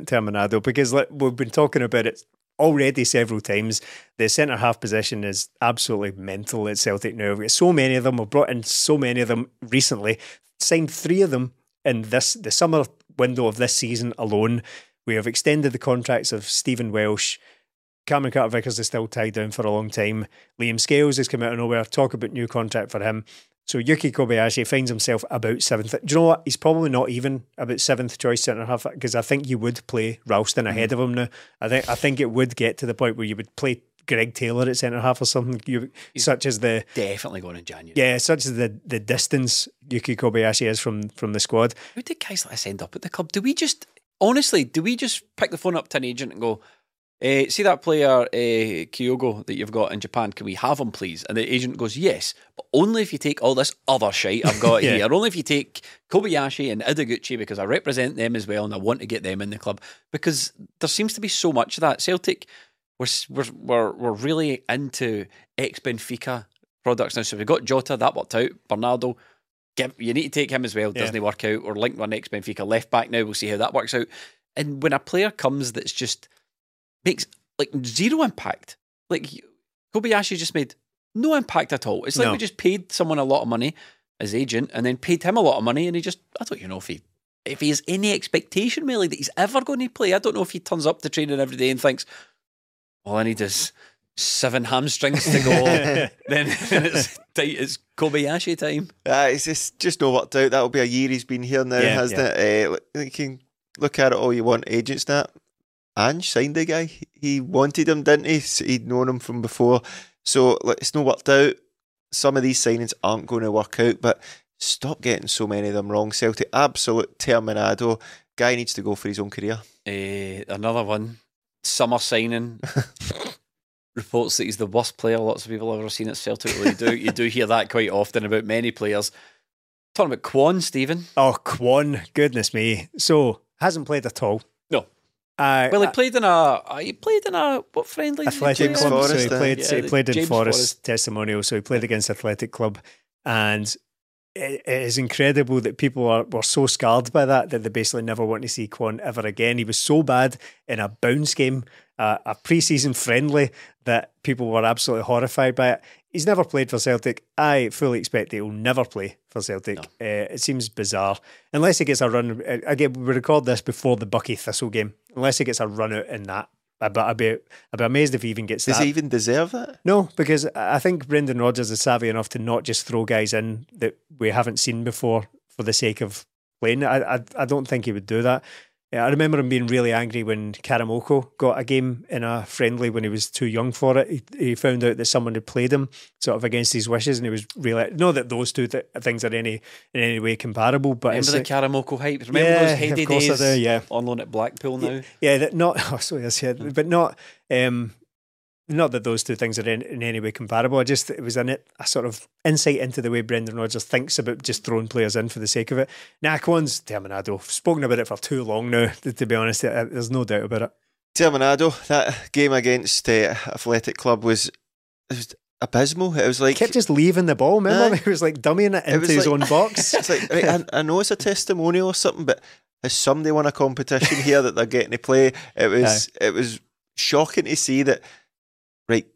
Terminado because like, we've been talking about it already several times. The centre half position is absolutely mental at Celtic now. We've got so many of them. We've brought in so many of them recently. Signed three of them in this the summer window of this season alone. We have extended the contracts of Stephen Welsh. Cameron Carter Vickers is still tied down for a long time. Liam Scales has come out of nowhere. Talk about new contract for him. So Yuki Kobayashi finds himself about seventh. Do you know what? He's probably not even about seventh choice centre half because I think you would play Ralston mm-hmm. ahead of him now. I think I think it would get to the point where you would play Greg Taylor at centre half or something. You, such as the Definitely going in January. yeah, such as the the distance Yuki Kobayashi is from from the squad. Who did guys like this end up at the club? Do we just, honestly, do we just pick the phone up to an agent and go, eh, see that player, uh, Kyogo, that you've got in Japan, can we have him, please? And the agent goes, yes, but only if you take all this other shite I've got Yeah. here. Only if you take Kobayashi and Ideguchi because I represent them as well and I want to get them in the club. Because there seems to be so much of that. Celtic, we're, we're, we're, we're really into ex Benfica products now. So we've got Jota, that worked out. Bernardo, give, you need to take him as well. Yeah. Doesn't he work out? Or link one ex Benfica left back now. We'll see how that works out. And when a player comes that's just makes like zero impact, like Kobayashi just made no impact at all. It's like No. we just paid someone a lot of money as agent and then paid him a lot of money and he just, I don't even know if he. If he has any expectation, really, that he's ever going to play, I don't know if he turns up to training every day and thinks, all I need is seven hamstrings to go. then, then it's tight. It's Kobayashi time. Uh, it's just, just no worked out. That'll be a year he's been here now, Yeah, hasn't it? Uh, look- you can look at it all you want. Agent stat. Ange signed the guy. He wanted him, didn't he? He'd known him from before. So look, it's not worked out. Some of these signings aren't going to work out, but stop getting so many of them wrong. Celtic, absolute terminado. Guy needs to go for his own career. Eh, another one, summer signing. reports that he's the worst player lots of people have ever seen at Celtic. Well, you do you do hear that quite often about many players. Talking about Kwon, Stephen. Oh, Kwon, goodness me. So hasn't played at all. No. Uh, Well, he played in a. uh, He played in a what friendly? he Athletic in? Club. Forrest, so he uh, played, Yeah, so he played in James Forrest, Forrest. testimonial. So he played against Athletic Club, and it, it is incredible that people are were so scarred by that that they basically never want to see Kwon ever again. He was so bad in a bounce game, uh, a pre-season friendly, that people were absolutely horrified by it. He's never played for Celtic. I fully expect he will never play for Celtic. Uh, it seems bizarre unless he gets a run. uh, Again, we record this before the Buckie Thistle game. Unless he gets a run out in that. I'd be, I'd be, I'd be amazed if he even gets Does that. he even deserve it? No, because I think Brendan Rodgers is savvy enough to not just throw guys in that we haven't seen before for the sake of playing. I I, I don't think he would do that. Yeah, I remember him being really angry when Karamoko got a game in a friendly when he was too young for it. He, he found out that someone had played him sort of against his wishes, and he was really not that those two th- things are any in any way comparable. But Remember the like- Karamoko hype? Remember Yeah, those of heady course I days? do, yeah. On loan at Blackpool now. yeah, that not oh, sorry, yes, yeah, but not um, not that those two things are in, in any way comparable. I just it was an, a sort of insight into the way Brendan Rodgers thinks about just throwing players in for the sake of it. Naquan's Terminado. I've spoken about it for too long now. To, be honest, Uh, there's no doubt about it. Terminado, that game against uh, Athletic Club was, it was abysmal. It was like Kept just leaving the ball. Remember, Aye. he was like dummying it It into was his like- own box. It's like right, I, I know it's a testimonial or something, but has somebody won a competition here that they're getting to play? It was it was shocking to see that. Right,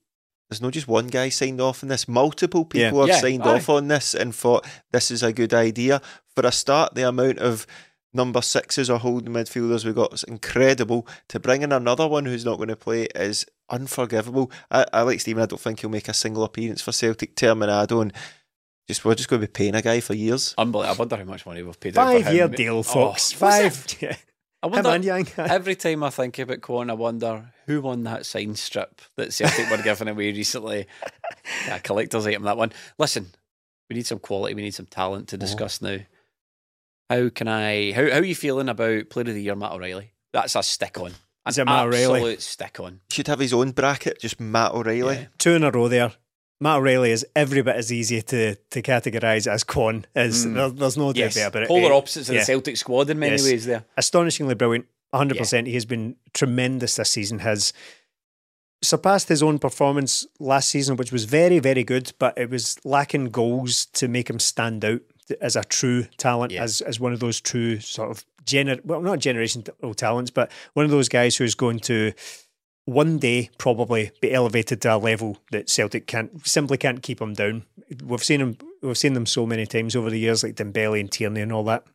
there's not just one guy signed off on this. Multiple Yeah. people have Yeah, signed aye. off on this and thought this is a good idea. For a start, the amount of number sixes or holding midfielders we've got is incredible. To bring in another one who's not going to play is unforgivable. I, I like Stephen. I don't think he'll make a single appearance for Celtic. Terminado and just we're just going to be paying a guy for years. Unbelievable. I wonder how much money we've paid. out for Five year deal, Oh, folks. was Five. I wonder, every time I think about Kwon, I wonder who won that sign strip that Celtic were giving away recently. Yeah, collector's item, that one. Listen, we need some quality, we need some talent to discuss now. How can I, how, how are you feeling about Player of the Year, Matt O'Riley? That's a stick on. An Is it Matt O'Riley? absolute stick on. Should have his own bracket, just Matt O'Riley. Yeah. Two in a row there. Matt O'Riley is every bit as easy to, to categorise as Kwon is. There, there's no doubt Yes, about it. polar Eh, opposites of yeah. the Celtic squad in many Yes. ways there. astonishingly brilliant. 100%. He has been tremendous this season. Has surpassed his own performance last season, which was very, very good, but it was lacking goals to make him stand out as a true talent, Yeah. as as one of those true sort of gener well, not generational talents, but one of those guys who's going to one day probably be elevated to a level that Celtic can't simply can't keep him down. We've seen him we've seen them so many times over the years, like Dembele and Tierney and all that.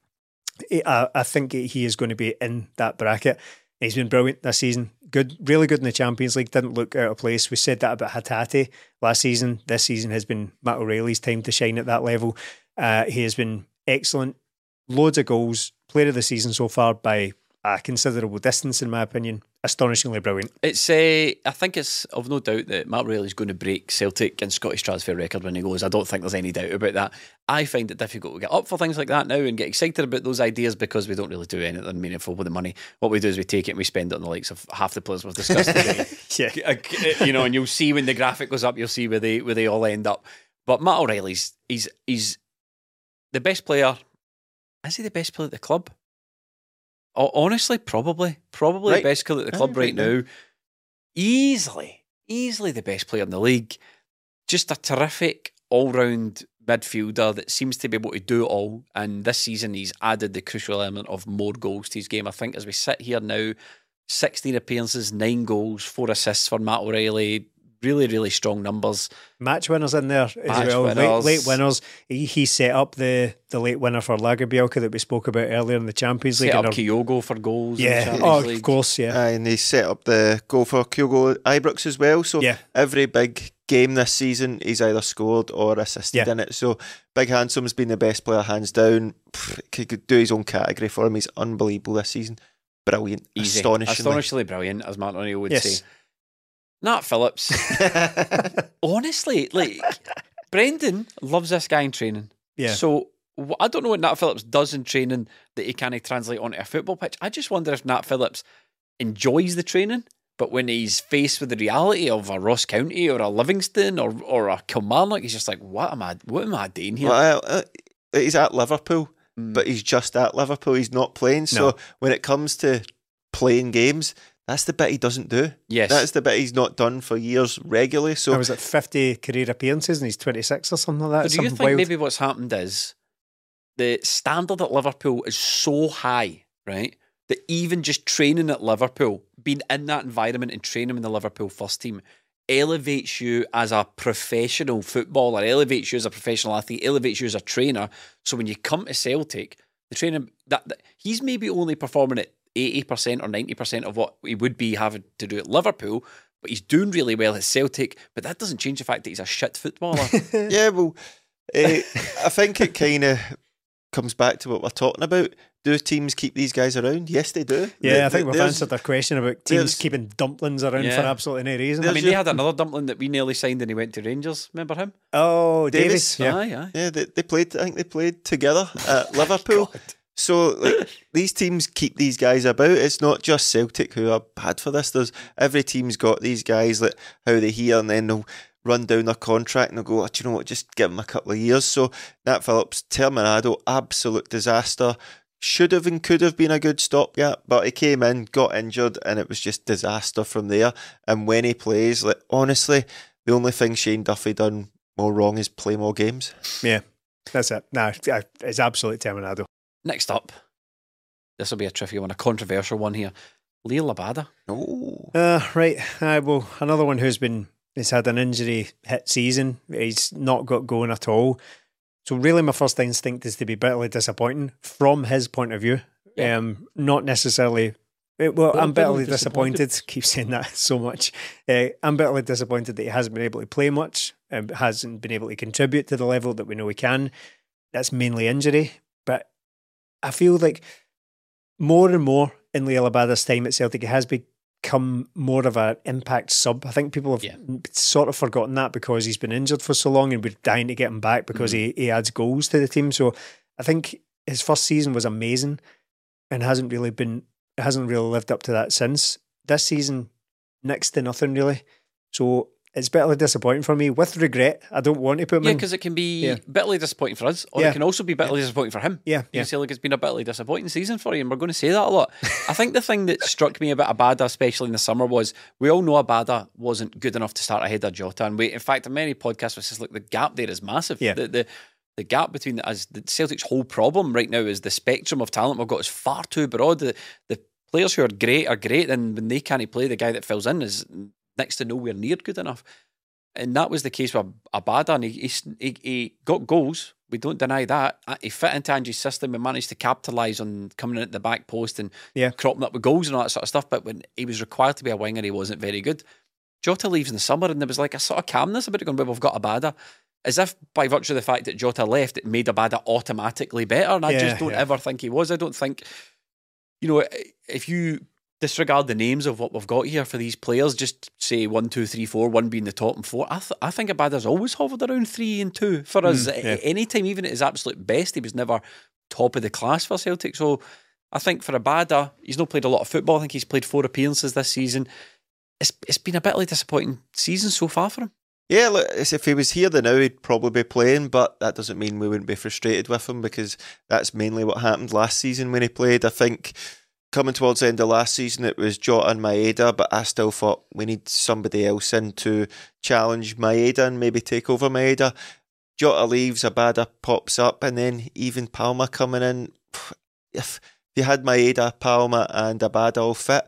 I, I think he is going to be in that bracket. He's been brilliant this season. Good, really good in the Champions League. Didn't look out of place. We said that about Hatate last season. This season has been Matt O'Riley's time to shine at that level. Uh, he has been excellent. Loads of goals. Player of the season so far by a considerable distance, in my opinion. Astonishingly brilliant. It's uh, I think it's of no doubt that Matt O'Riley's going to break Celtic and Scottish transfer record when he goes. I don't think there's any doubt about that. I find it difficult to get up for things like that now and get excited about those ideas because we don't really do anything meaningful with the money. What we do is we take it and we spend it on the likes of half the players we've discussed today. Yeah. Uh, you know, and you'll see when the graphic goes up, you'll see where they where they all end up. But Matt O'Riley's he's he's the best player. Is he the best player at the club? Honestly, probably, probably Right. the best player at the club right right now. Easily, easily the best player in the league. Just a terrific all-round midfielder that seems to be able to do it all. And this season, he's added the crucial element of more goals to his game. I think as we sit here now, 16 appearances, nine goals, four assists for Matt O'Riley. Really, really strong numbers. Match winners in there as Match well. winners. Late, late winners. He, he set up the, the late winner for Lagerbielke that we spoke about earlier in the Champions League. Set and up our- Kyogo for goals. in the yeah, oh, League. of course, yeah. Aye, and they set up the goal for Kyogo Ibrox as well. So Yeah. every big game this season, he's either scored or assisted Yeah. in it. So Big Handsome's been the best player hands down. Pff, He could do his own category for him. He's unbelievable this season. Brilliant, Easy. astonishingly. Astonishingly brilliant, as Martin O'Neill would Yes. say. Nat Phillips. honestly, like Brendan loves this guy in training. Yeah. So I don't know what Nat Phillips does in training that he can't translate onto a football pitch. I just wonder if Nat Phillips enjoys the training, but when he's faced with the reality of a Ross County or a Livingston or or a Kilmarnock, he's just like, what am I? What am I doing here? Well, uh, he's at Liverpool, Mm. but he's just at Liverpool. He's not playing. So No. when it comes to playing games, that's the bit he doesn't do. Yes. That's the bit he's not done for years regularly. So I was at 50 career appearances and he's 26 or something like that. But do you Something think wild. maybe what's happened is the standard at Liverpool is so high, right? That even just training at Liverpool, being in that environment and training in the Liverpool first team, elevates you as a professional footballer, elevates you as a professional athlete, elevates you as a trainer. So when you come to Celtic, the training that, that he's maybe only performing at eighty percent or ninety percent of what he would be having to do at Liverpool, but he's doing really well at Celtic. But that doesn't change the fact that he's a shit footballer. yeah, well, eh, I think it kind of comes back to what we're talking about. Do teams keep these guys around? Yes, they do. Yeah, Th- I think we've answered their question about teams keeping dumplings around Yeah. for absolutely no reason. I mean, they had another dumpling that we nearly signed and he went to Rangers. Remember him? oh, Davis. Davis. Yeah. Aye, aye. Yeah, they, they played. I think they played together at Liverpool. So like, these teams keep these guys about. It's not just Celtic who are bad for this. There's every team's got these guys that how they hear and then they'll run down their contract and they'll go, oh, do you know what, just give them a couple of years. So Nat Phillips, Terminado, absolute disaster. Should have and could have been a good stopgap, but he came in, got injured, and it was just disaster from there. And when he plays, like honestly, the only thing Shane Duffy done more wrong is play more games. Yeah, that's it. Nah, it's uh, absolute Terminado. Next up, this will be a tricky one, a controversial one here. Liel Abada. Oh, Uh, right. Uh, well, another one who's been has had an injury hit season. He's not got going at all. So really, my first instinct is to be bitterly disappointing from his point of view. Yeah. Um, not necessarily. eh, Well, Bit- I'm bitterly bitterly disappointed. disappointed. Keep saying that so much. Uh, I'm bitterly disappointed that he hasn't been able to play much, and hasn't been able to contribute to the level that we know he can. That's mainly injury, but I feel like more and more in Liel Abada's time at Celtic, he has become more of an impact sub. I think people have Yeah. sort of forgotten that because he's been injured for so long and we're dying to get him back because mm-hmm. he, he adds goals to the team. So I think his first season was amazing and hasn't really been hasn't really lived up to that since. This season, next to nothing really. So it's bitterly disappointing for me with regret. I don't want to put him Yeah, because it can be Yeah. bitterly disappointing for us, or Yeah. it can also be bitterly disappointing for him. Yeah, You yeah. can say, like, it's been a bitterly disappointing season for you, and we're going to say that a lot. I think the thing that struck me about Abada, especially in the summer, was we all know Abada wasn't good enough to start ahead of Jota. And we, in fact, in many podcasts, we says, look, the gap there is massive. Yeah. The, the, the gap between the, as the Celtic's whole problem right now is the spectrum of talent we've got is far too broad. The, the players who are great are great, and when they can't play, the guy that fills in is next to nowhere near good enough. And that was the case with Abada, and he, he, he, got goals. We don't deny that. Uh, He fit into Ange's system and managed to capitalise on coming in at the back post and Yeah. cropping up with goals and all that sort of stuff. But when he was required to be a winger, he wasn't very good. Jota leaves in the summer, and there was like a sort of calmness about it going, well, we've got Abada. As if by virtue of the fact that Jota left, it made Abada automatically better. And I Yeah, just don't yeah. ever think he was. I don't think, you know, if you disregard the names of what we've got here for these players, just say one, two, three, four, one being the top and four. I, th- I think Abada's always hovered around three and two for us. Mm, yeah. Any time, even at his absolute best, he was never top of the class for Celtic. So I think for Abada, he's not played a lot of football. I think he's played four appearances this season. It's it's been a bitly disappointing season so far for him. Yeah, look, if he was here then now, he'd probably be playing, but that doesn't mean we wouldn't be frustrated with him because that's mainly what happened last season when he played. I think coming towards the end of last season, it was Jota and Maeda, but I still thought we need somebody else in to challenge Maeda and maybe take over Maeda. Jota leaves, Abada pops up, and then even Palma coming in. If you had Maeda, Palma, and Abada all fit,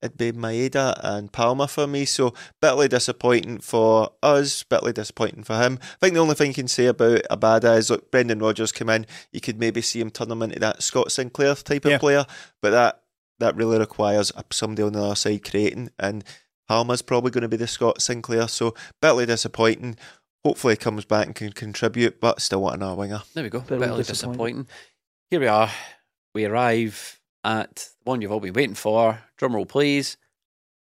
it'd be Maeda and Palma for me. So bitterly disappointing for us, bitterly disappointing for him. I think the only thing you can say about Abada is look, Brendan Rodgers came in, you could maybe see him turn him into that Scott Sinclair type Yeah. of player, but that that really requires somebody on the other side creating, and Palma's probably going to be the Scott Sinclair. So bitterly disappointing. Hopefully, he comes back and can contribute, but still want another winger. There we go. Bitterly Bitterly disappointing. disappointing. Here we are. We arrive at the one you've all been waiting for. Drum roll, please.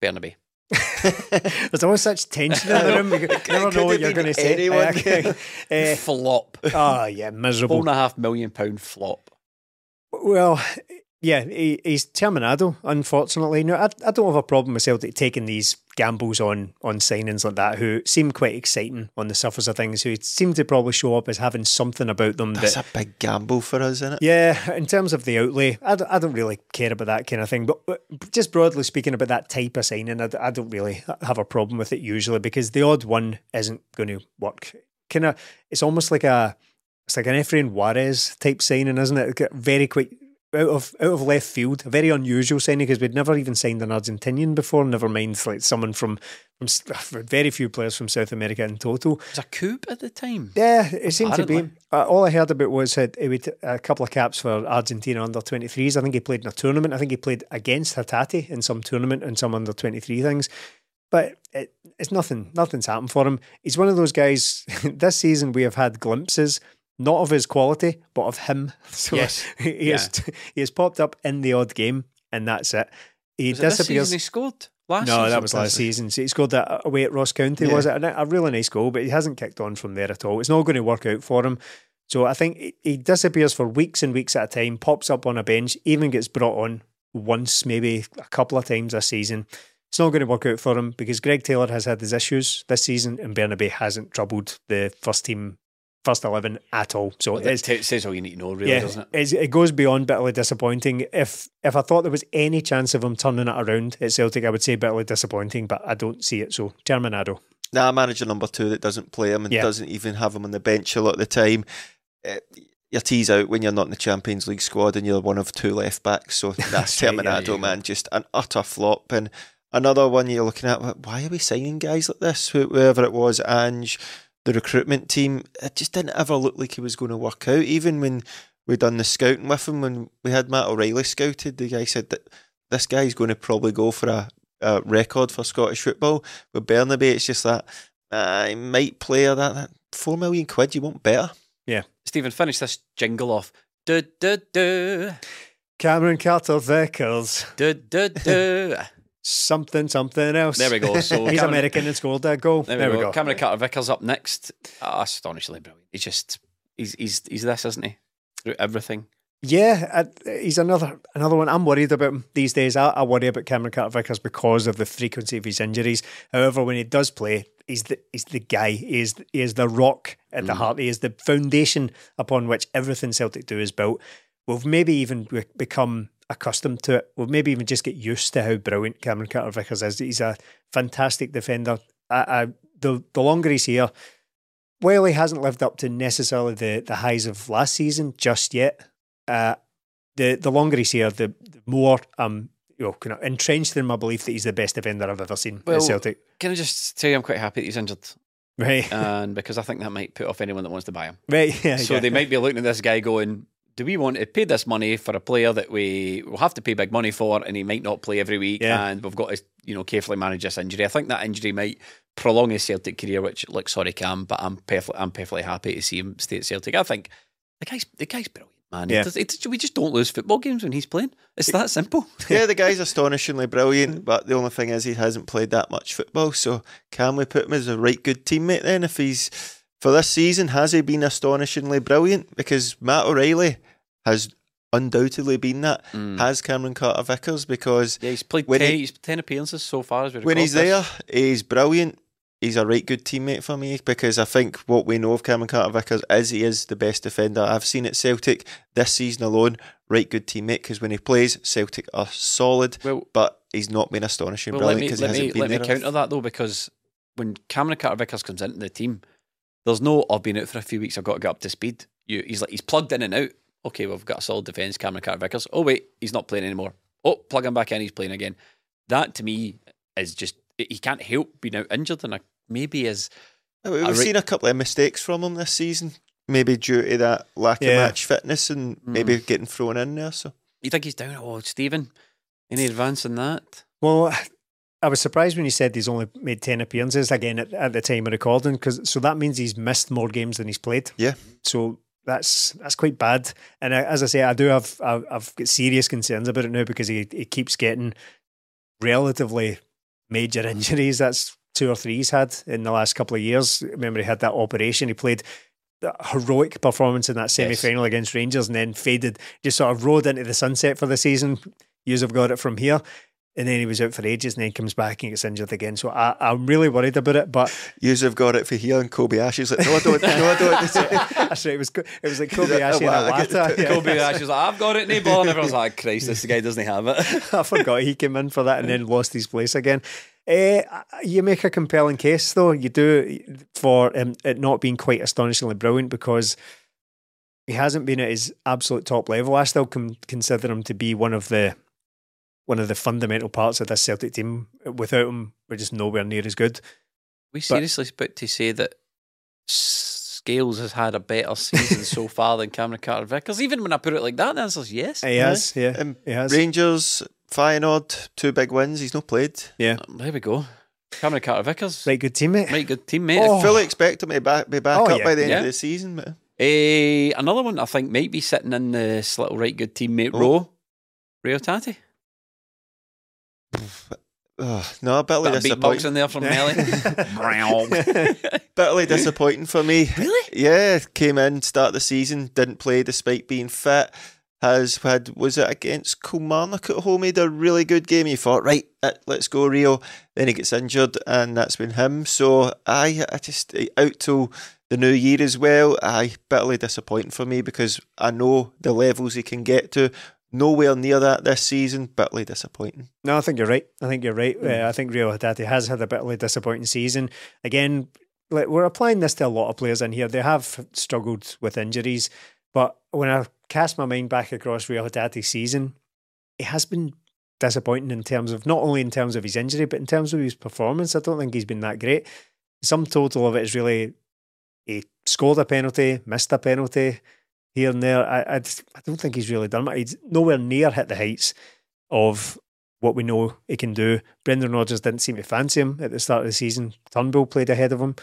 Bernabei. There's always such tension in the room. You never know what you're going to say. anyone? Eh, flop. oh, yeah, miserable. and a half million pound flop. Well, yeah, he, he's Terminado, unfortunately. No, I, I don't have a problem with Celtic taking these gambles on on signings like that who seem quite exciting on the surface of things, who seem to probably show up as having something about them That's that. a big gamble for us, isn't it? yeah, in terms of the outlay, I don't, I don't really care about that kind of thing. But, but just broadly speaking about that type of signing, I don't really have a problem with it usually because the odd one isn't going to work. Kind of, it's almost like a, it's like an Efrain Juarez type signing, isn't it? Very quick. Out of out of left field, a very unusual signing because we'd never even signed an Argentinian before. Never mind like someone from from very few players from South America in total. It was a coup at the time. Yeah, it seemed to be. Uh, all I heard about was would a couple of caps for Argentina under 23s. I think he played in a tournament. I think he played against Hatate in some tournament and some under 23 things. But it, it's nothing. Nothing's happened for him. He's one of those guys. this season we have had glimpses. Not of his quality, but of him. So Yes. he has he has popped up in the odd game, and that's it. He Was it this disappears. season he scored? Last No, season? that was last season. So he scored that away at Ross County, was it? A, a really nice goal, but he hasn't kicked on from there at all. It's not going to work out for him. So I think he- he disappears for weeks and weeks at a time, pops up on a bench, even gets brought on once, maybe a couple of times a season. It's not going to work out for him because Greg Taylor has had his issues this season and Bernabei hasn't troubled the first team, first 11 at all. So Well, it's, that t- says all you need to know, really, yeah, doesn't it? it goes beyond bitterly disappointing. If if I thought there was any chance of him turning it around at Celtic, I would say bitterly disappointing, but I don't see it. So Terminado. Nah, manager number two that doesn't play him and Yeah. doesn't even have him on the bench a lot of the time. Uh, your tease out when you're not in the Champions League squad and you're one of two left backs. So that's That's right, Terminado, yeah. man, just an utter flop. And another one you're looking at, why are we signing guys like this? Wh- Whoever it was, Ange, the recruitment team, it just didn't ever look like it was going to work out. Even when we'd done the scouting with him when we had Matt O'Riley scouted. The guy said that this guy's going to probably go for a, a record for Scottish football. With Bernabei, it's just that uh, he might play that, that four million quid. You want better. Yeah. Stephen, finish this jingle off. Du, du, du, Cameron Carter Vickers. du, du, du. Something, something else. There we go. So He's Cameron- American and scored that goal. There we, go. Cameron Carter Vickers up next. Ah, astonishingly brilliant. He's just he's he's he's this, isn't he? Through everything. Yeah, uh, he's another another one. I'm worried about him these days. I, I worry about Cameron Carter Vickers because of the frequency of his injuries. However, when he does play, he's the he's the guy. He is he is the rock at the heart. He is the foundation upon which everything Celtic do is built. We've maybe even become accustomed to it. We'll maybe even just get used to how brilliant Cameron Carter Vickers is. He's a fantastic defender. I, I, the the longer he's here, while he hasn't lived up to necessarily the, the highs of last season just yet, uh, the the longer he's here, the, the more um you know kind of entrenched in my belief that he's the best defender I've ever seen Well, at Celtic. Can I just tell you, I'm quite happy that he's injured, Right, and because I think that might put off anyone that wants to buy him. right, yeah. so yeah. they might be looking at this guy going, "Do we want to pay this money for a player that we will have to pay big money for, and he might not play every week, Yeah. and we've got to you know carefully manage this injury?" I think that injury might prolong his Celtic career, which look sorry, Cam, but I'm perfectly I'm perfectly happy to see him stay at Celtic. I think the guy's the guy's brilliant, man. Yeah. does- it- we just don't lose football games when he's playing. It's that simple. yeah, the guy's astonishingly brilliant, but the only thing is he hasn't played that much football. So can we put him as a right good teammate then? If he's for this season, has he been astonishingly brilliant? Because Matt O'Riley has undoubtedly been that. Mm. Has Cameron Carter Vickers? Because Yeah, he's played ten, he- he's ten appearances so far as we when he's this. there, he's brilliant. He's a right good teammate for me because I think what we know of Cameron Carter Vickers is he is the best defender I've seen at Celtic this season alone. Right good teammate because when he plays, Celtic are solid, Well- but he's not been astonishing Well, brilliant because he hasn't been let me counter that though because when Cameron Carter Vickers comes into the team, there's no I've been out for a few weeks. I've got to get up to speed. You, he's like he's plugged in and out. Okay, we've got a solid defence. Cameron Carter Vickers. Oh wait, he's not playing anymore. Oh, plug him back in. He's playing again. That to me is just he can't help being out injured, and I, maybe is We've re- seen a couple of mistakes from him this season, maybe due to that lack of match fitness and maybe mm. getting thrown in there. So you think he's down? Oh, Stephen, any advance in that? Well, I was surprised when you said he's only made 10 appearances again at, at the time of recording, because so that means he's missed more games than he's played. yeah, So that's that's quite bad. And I, as I say, I do have I've, I've got serious concerns about it now because he, he keeps getting relatively major injuries. That's two or three he's had in the last couple of years. Remember, he had that operation. He played that heroic performance in that semi final against Rangers and then faded, just sort of rode into the sunset for the season. Yous have got it from here. And then he was out for ages and then comes back and gets injured again. So I, I'm really worried about it. But yous have got it for here, and Kobayashi is like, no, I don't, no, I don't. that's right. It was, it was like Kobe that- Ashley and I get the- Iwata. Yeah. Kobayashi was like, I've got it, Nibble. And everyone's like, Christ, this guy doesn't have it. I forgot he came in for that and then lost his place again. Eh, you make a compelling case, though. You do for um, it not being quite astonishingly brilliant because he hasn't been at his absolute top level. I still con- consider him to be one of the one of the fundamental parts of this Celtic team. Without him, we're just nowhere near as good. We seriously about to say that Scales has had a better season so far than Cameron Carter Vickers. Even when I put it like that, the answer's yes. He has, yeah, Um, he has. Rangers, Feyenoord, two big wins. He's not played. yeah, Um, There we go. Cameron Carter Vickers. right, good teammate. Right, good teammate. Oh. Fully expect him to back, be back Oh, up yeah. by the end Yeah. of the season. But Eh, another one I think might be sitting in this little right good teammate Oh. row. Reo Hatate. Oh, no, bitterly Bit of beatbox disappointing. in there from Melly. bitterly disappointing for me. Really? Yeah, came in, start the season, didn't play despite being fit. Has had was it against Kilmarnock at home? Made a really good game. You thought, right, uh, let's go Reo. Then he gets injured, and that's been him. So I, I just eh, out till the new year as well. I bitterly disappointing for me because I know the levels he can get to. Nowhere near that this season. Bitterly disappointing. No, I think you're right. I think you're right. Uh, I think Reo Hatate has had a bit of a disappointing season. Again, like, we're applying this to a lot of players in here. They have struggled with injuries, but when I cast my mind back across Reo Hatate's season, it has been disappointing in terms of not only in terms of his injury, but in terms of his performance. I don't think he's been that great. Some total of it is really he scored a penalty, missed a penalty, here and there. I, I, just, I don't think he's really done much. He's nowhere near hit the heights of what we know he can do. Brendan Rodgers didn't seem to fancy him at the start of the season. Turnbull played ahead of him.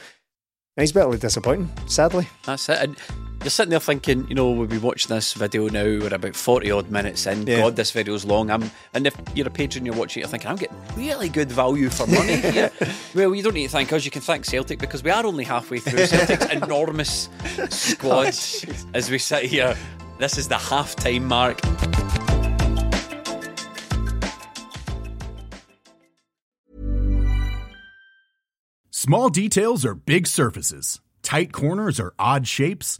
He's bitterly disappointing, sadly. That's it. And you're sitting there thinking, you know, we'll be watching this video now, we're about 40 odd minutes in. Yeah. God, this video's long. I'm, and if you're a patron, you're watching it, you're thinking, I'm getting really good value for money here. well, you don't need to thank us, you can thank Celtic because we are only halfway through Celtic's enormous squad oh, as we sit here. This is the half time mark. Small details are big surfaces. Tight corners are odd shapes.